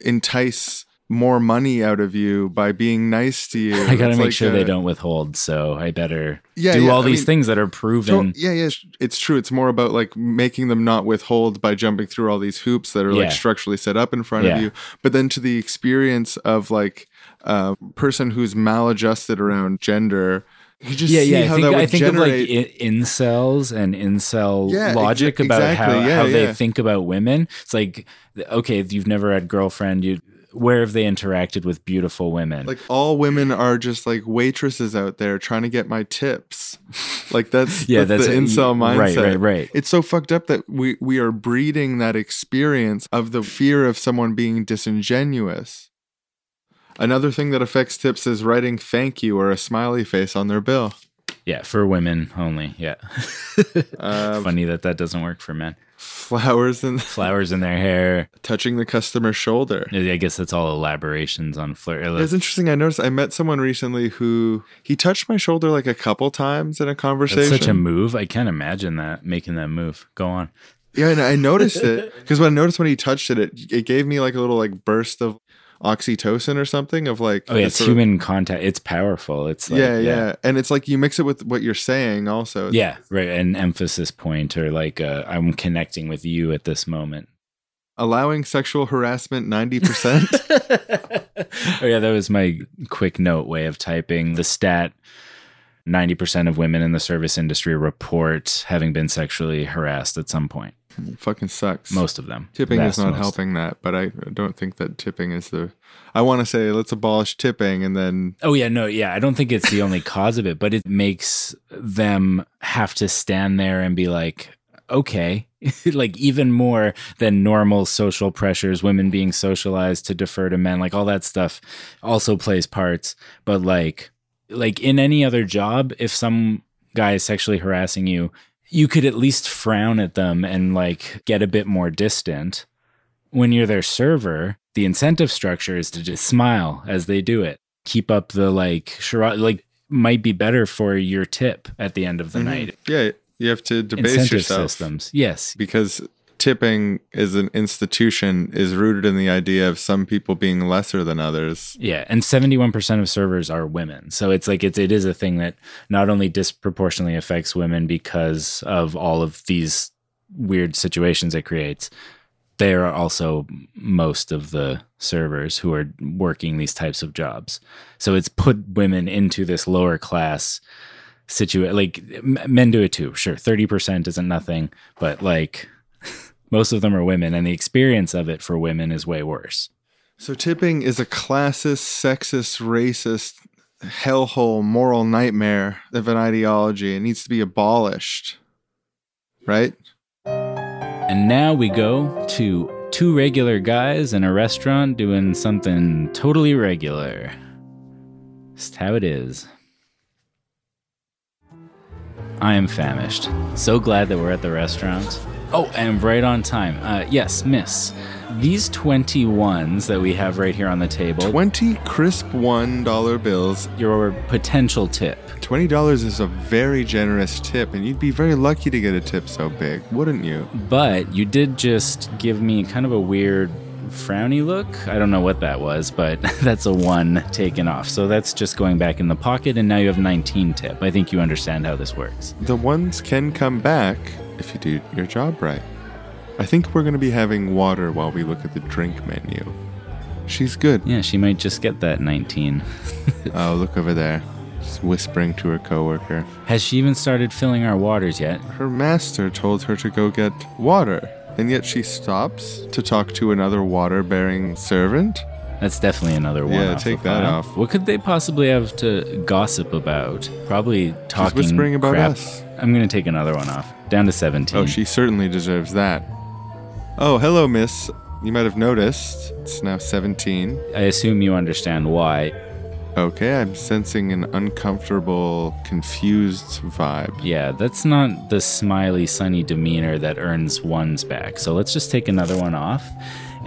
entice more money out of you by being nice to you I got to make like sure they don't withhold, so I better Yeah, do yeah, all I these mean- things that are proven. So, yeah, yeah, it's true. It's more about like making them not withhold by jumping through all these hoops that are Yeah. like structurally set up in front Yeah. of you. But then to the experience of like a person who's maladjusted around gender, you just yeah, see yeah. I think, that would I think generate. of like i- incels and incel Yeah, logic about exactly, how, yeah, how they think about women. It's like, okay, you've never had girlfriend. You, where have they interacted with beautiful women? like all women are just like waitresses out there trying to get my tips. Like that's Yeah, that's, the that's- incel mindset. right, right. Right. It's so fucked up that we we are breeding that experience of the fear of someone being disingenuous. Another thing that affects tips is writing thank you or a smiley face on their bill. yeah, for women only. Yeah. Um, Funny that that doesn't work for men. Flowers and Flowers in their hair. touching the customer's shoulder. I guess that's all elaborations on flirt. It's interesting. I noticed I met someone recently who he touched my shoulder like a couple times in a conversation. That's such a move. I can't imagine that making that move. Go on. Yeah, and I noticed it because when I noticed when he touched it, it it gave me like a little like burst of oxytocin or something of like Oh yeah, it's sort of- human contact. It's powerful. It's like, yeah, yeah, and it's like you mix it with what you're saying also. Yeah, right. An emphasis point or like uh, I'm connecting with you at this moment. allowing sexual harassment ninety percent. Oh yeah, that was my quick note way of typing the stat. 90% of women in the service industry report having been sexually harassed at some point. Fucking sucks. Most of them. Tipping is not most. helping that, but I don't think that tipping is the. I want to say let's abolish tipping, and then Oh yeah, no, yeah. I don't think it's the only cause of it, but it makes them have to stand there and be like, okay, like even more than normal social pressures, women being socialized to defer to men, like all that stuff also plays parts. But like, like in any other job, if some guy is sexually harassing you, you could at least frown at them and like get a bit more distant. When you're their server, the incentive structure is to just smile as they do it. Keep up the like charade, like might be better for your tip at the end of the Mhm. night. Yeah, you have to debase Incentive yourself. systems. Yes. because tipping as an institution is rooted in the idea of some people being lesser than others. Yeah, and 71% of servers are women. So it's like it's it is a thing that not only disproportionately affects women because of all of these weird situations it creates. They are also most of the servers who are working these types of jobs. So it's put women into this lower class situation. Like men do it too. Sure, 30% isn't nothing, but like most of them are women and the experience of it for women is way worse. So tipping is a classist, sexist, racist, hellhole moral nightmare of an ideology. It needs to be abolished. Right? And now we go to two regular guys in a restaurant doing something totally regular. Just how it is. I am famished. So glad that we're at the restaurant. Oh, and right on time. Uh, yes, miss. These 21s that we have right here on the table. 20 crisp $1 bills. Your potential tip. $20 is a very generous tip, and you'd be very lucky to get a tip so big, wouldn't you? But you did just give me kind of a weird frowny look. I don't know what that was, but that's a one taken off. So that's just going back in the pocket, and now you have 19 tip. I think you understand how this works. The ones can come back if you do your job right. I think we're going to be having water while we look at the drink menu. She's good. Yeah, she might just get that 19. oh, look over there. Just whispering to her coworker. Has she even started filling our waters yet? Her master told her to go get water, and yet she stops to talk to another water bearing servant? That's definitely another one. Yeah, take that pile. off. What could they possibly have to gossip about? Probably talking. whispering about crap. us. I'm gonna take another one off. Down to 17. Oh, she certainly deserves that. Oh, hello, miss. You might have noticed it's now 17. I assume you understand why. Okay, I'm sensing an uncomfortable, confused vibe. Yeah, that's not the smiley, sunny demeanor that earns ones back. So let's just take another one off.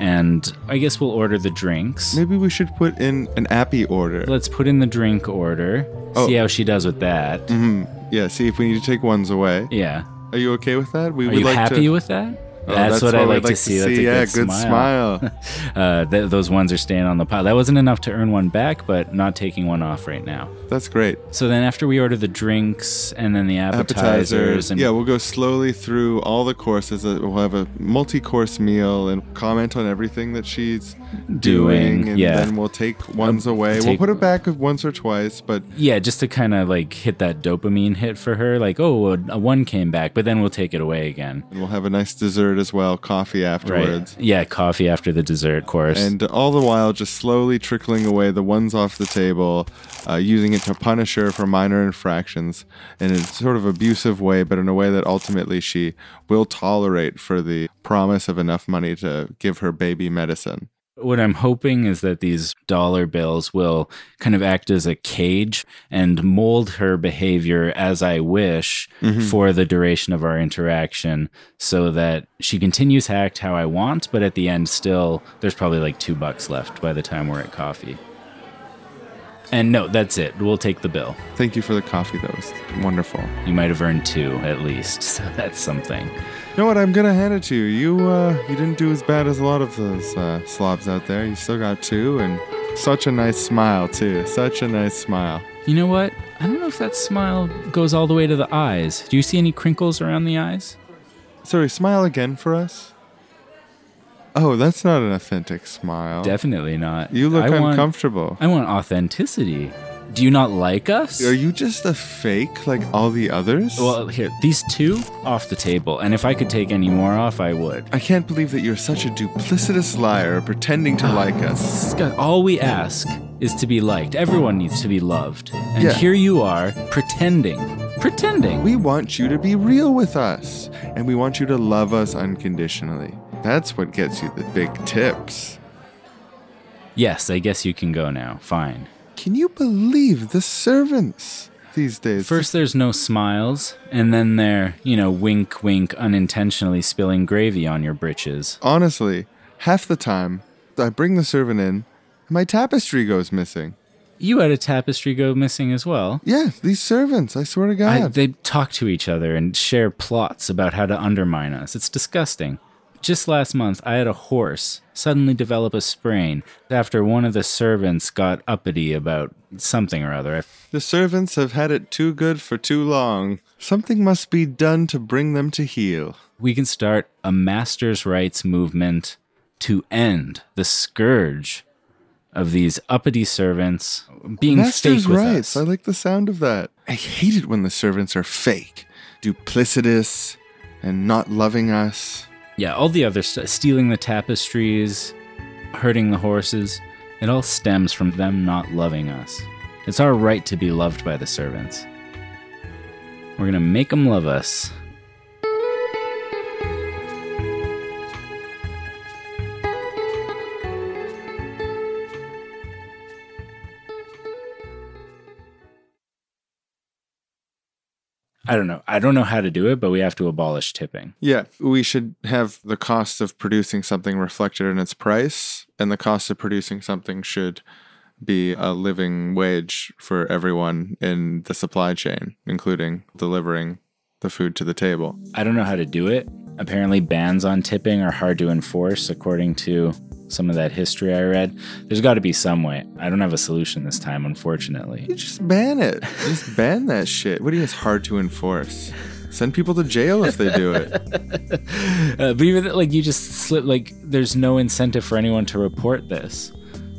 And I guess we'll order the drinks. Maybe we should put in an appy order. Let's put in the drink order. Oh. See how she does with that. hmm Yeah, see if we need to take ones away. Yeah. Are you okay with that? We Are would you like happy to... with that? Oh, that's, what I we'd like, to see. That's a yeah, good, good smile. smile. uh, th- those ones are staying on the pile. That wasn't enough to earn one back, but not taking one off right now. That's great. So then, after we order the drinks and then the appetizers, and yeah, we'll go slowly through all the courses. Uh, We'll have a multi-course meal and comment on everything that she's doing, Doing, and yeah. then we'll take ones away. we'll put it back once or twice, but yeah, just to kind of like hit that dopamine hit for her. Like, oh, a, a one came back, but then we'll take it away again. and we'll have a nice dessert as well, coffee afterwards. Right? Yeah, coffee after the dessert course. And all the while, just slowly trickling away the ones off the table, uh, using it to punish her for minor infractions in a sort of abusive way, but in a way that ultimately she will tolerate for the promise of enough money to give her baby medicine. What I'm hoping is that these dollar bills will kind of act as a cage and mold her behavior as I wish Mhm. for the duration of our interaction so that she continues to act how I want, but at the end, still, there's probably like two bucks left by the time we're at coffee. And no, that's it. We'll take the bill. Thank you for the coffee, that was wonderful. You might have earned two at least, so that's something. You know what? I'm gonna hand it to you. You uh, you didn't do as bad as a lot of those uh, slobs out there. You still got two, and such a nice smile too. Such a nice smile. You know what? I don't know if that smile goes all the way to the eyes. Do you see any crinkles around the eyes? Sorry, smile again for us. Oh, that's not an authentic smile. Definitely not. You look I want- uncomfortable. I want authenticity. Do you not like us? Are you just a fake like all the others? Well, here, these two off the table, and if I could take any more off, I would. I can't believe that you're such a duplicitous liar pretending to like ah, us. Scott, all we ask is to be liked. Everyone needs to be loved. And Yeah. here you are, pretending. Pretending. We want you to be real with us, and we want you to love us unconditionally. That's what gets you the big tips. Yes, I guess you can go now. Fine. Can you believe the servants these days? First, there's no smiles, and then they're, you know, wink, wink, unintentionally spilling gravy on your britches. honestly, half the time I bring the servant in, and my tapestry goes missing. You had a tapestry go missing as well. Yeah, these servants, I swear to God. I, they talk to each other and share plots about how to undermine us. It's disgusting. Just last month, I had a horse suddenly develop a sprain after one of the servants got uppity about something or other. The servants have had it too good for too long. Something must be done to bring them to heel. We can start a master's rights movement to end the scourge of these uppity servants being Master's fake with rights. us. I like the sound of that. I hate it when the servants are fake, duplicitous, and not loving us. Yeah, all the other stuff, uh, stealing the tapestries, hurting the horses, it all stems from them not loving us. It's our right to be loved by the servants. We're gonna make them love us. I don't know. I don't know how to do it, but we have to abolish tipping. Yeah, we should have the cost of producing something reflected in its price, and the cost of producing something should be a living wage for everyone in the supply chain, including delivering the food to the table. I don't know how to do it. Apparently, bans on tipping are hard to enforce, according to some of that history I read. There's got to be some way. I don't have a solution this time, unfortunately. You just ban it. Just ban that shit. What do you? mean It's hard to enforce. Send people to jail if they do it. Uh, but even like you just slip like there's no incentive for anyone to report this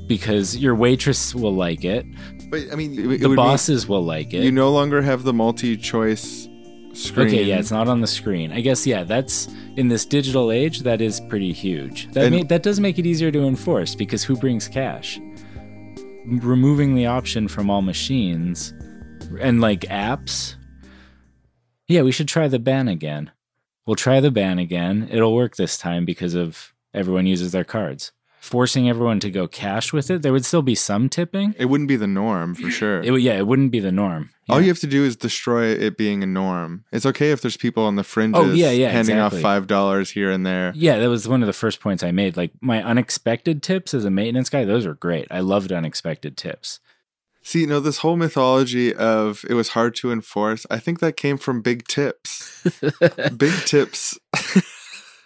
because your waitress will like it. But I mean, it, it the would mean bosses will like it. You no longer have the multi-choice screen. Okay, yeah, it's not on the screen. I guess yeah, that's in this digital age that is pretty huge. That And- that does make it easier to enforce because who brings cash? Removing the option from all machines and like apps. Yeah, we should try the ban again. We'll try the ban again. It'll work this time because of everyone uses their cards. Forcing everyone to go cash with it, there would still be some tipping. It wouldn't be the norm for sure. It yeah, it wouldn't be the norm. All you have to do is destroy it being a norm. It's okay if there's people on the fringes Oh, yeah, yeah, handing exactly. off five dollars here and there. Yeah, that was one of the first points I made. Like my unexpected tips as a maintenance guy, those are great. I loved unexpected tips. See, you know, this whole mythology of it was hard to enforce, I think that came from big tips. big tips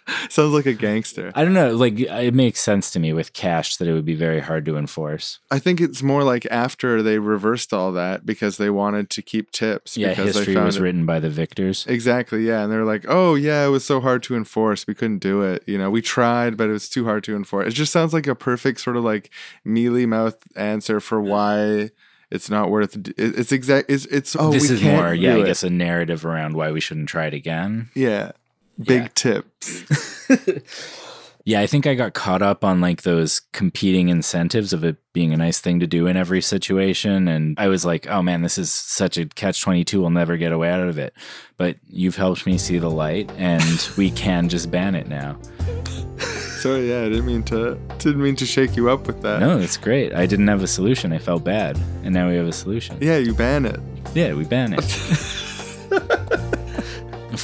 sounds like a gangster. I don't know, like it makes sense to me with cash that it would be very hard to enforce. I think it's more like after they reversed all that because they wanted to keep tips. Yeah, because history was it- written by the victors. Exactly, yeah. And they're like, oh, yeah, it was so hard to enforce. We couldn't do it. You know, we tried, but it was too hard to enforce. It just sounds like a perfect sort of like mealy mouth answer for why it's not worth it- It's exact. It's, it's oh, this we is can't more, yeah, I guess a narrative around why we shouldn't try it again. Yeah. Big tips. Yeah, I think I got caught up on like those competing incentives of it being a nice thing to do in every situation. And I was like, oh man, this is such a catch 22. We'll never get away out of it. But you've helped me see the light and we can just ban it now. Sorry, yeah, I didn't mean to didn't mean to shake you up with that. No, it's great. I didn't have a solution. I felt bad. And now we have a solution. Yeah, you ban it. Yeah, we ban it.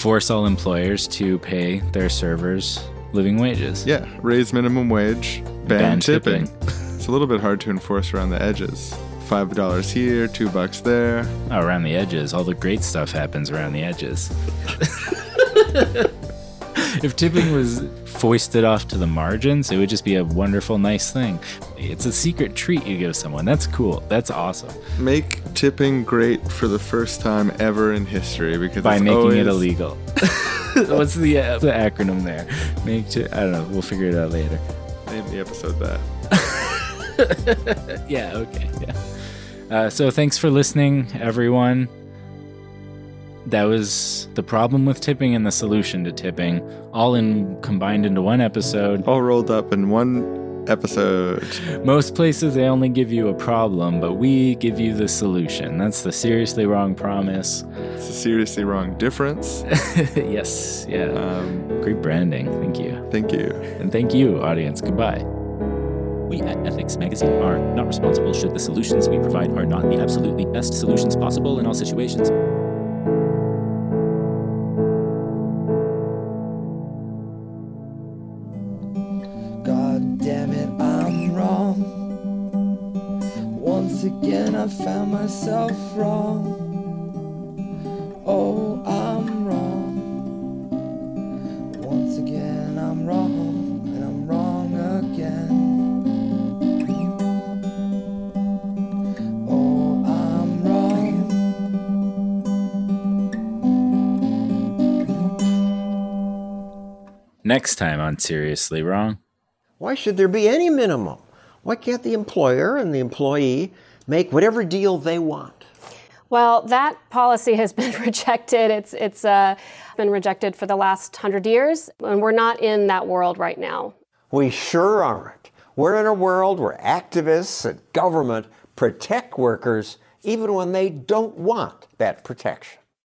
Force all employers to pay their servers living wages. Yeah, raise minimum wage, ban, Ban tipping. tipping. it's a little bit hard to enforce around the edges. Five dollars here, two bucks there. Oh, around the edges. All the great stuff happens around the edges. if tipping was foisted off to the margins, it would just be a wonderful, nice thing. It's a secret treat you give someone. That's cool. That's awesome. Make tipping great for the first time ever in history because By making always, it illegal. What's the, uh, the acronym there? Make ti- I don't know. We'll figure it out later. Name the episode that. yeah, okay. Yeah. Uh, so thanks for listening, everyone. That was the problem with tipping and the solution to tipping, all in combined into one episode. All rolled up in one episode. Most places they only give you a problem, but we give you the solution. That's the seriously wrong promise. It's a seriously wrong difference. yes, yeah. Um, Great branding. Thank you. Thank you. And thank you, audience. Goodbye. We at Ethics Magazine are not responsible should the solutions we provide are not the absolutely best solutions possible in all situations. Myself wrong. Oh, I'm wrong. Once again, I'm I'm wrong, and I'm wrong again. Oh, I'm wrong. Next time on Seriously Wrong. Why should there be any minimum? Why can't the employer and the employee make whatever deal they want? Well, that policy has been rejected. It's it's uh, been rejected for the last hundred years, and we're not in that world right now. We sure aren't. We're in a world where activists and government protect workers even when they don't want that protection.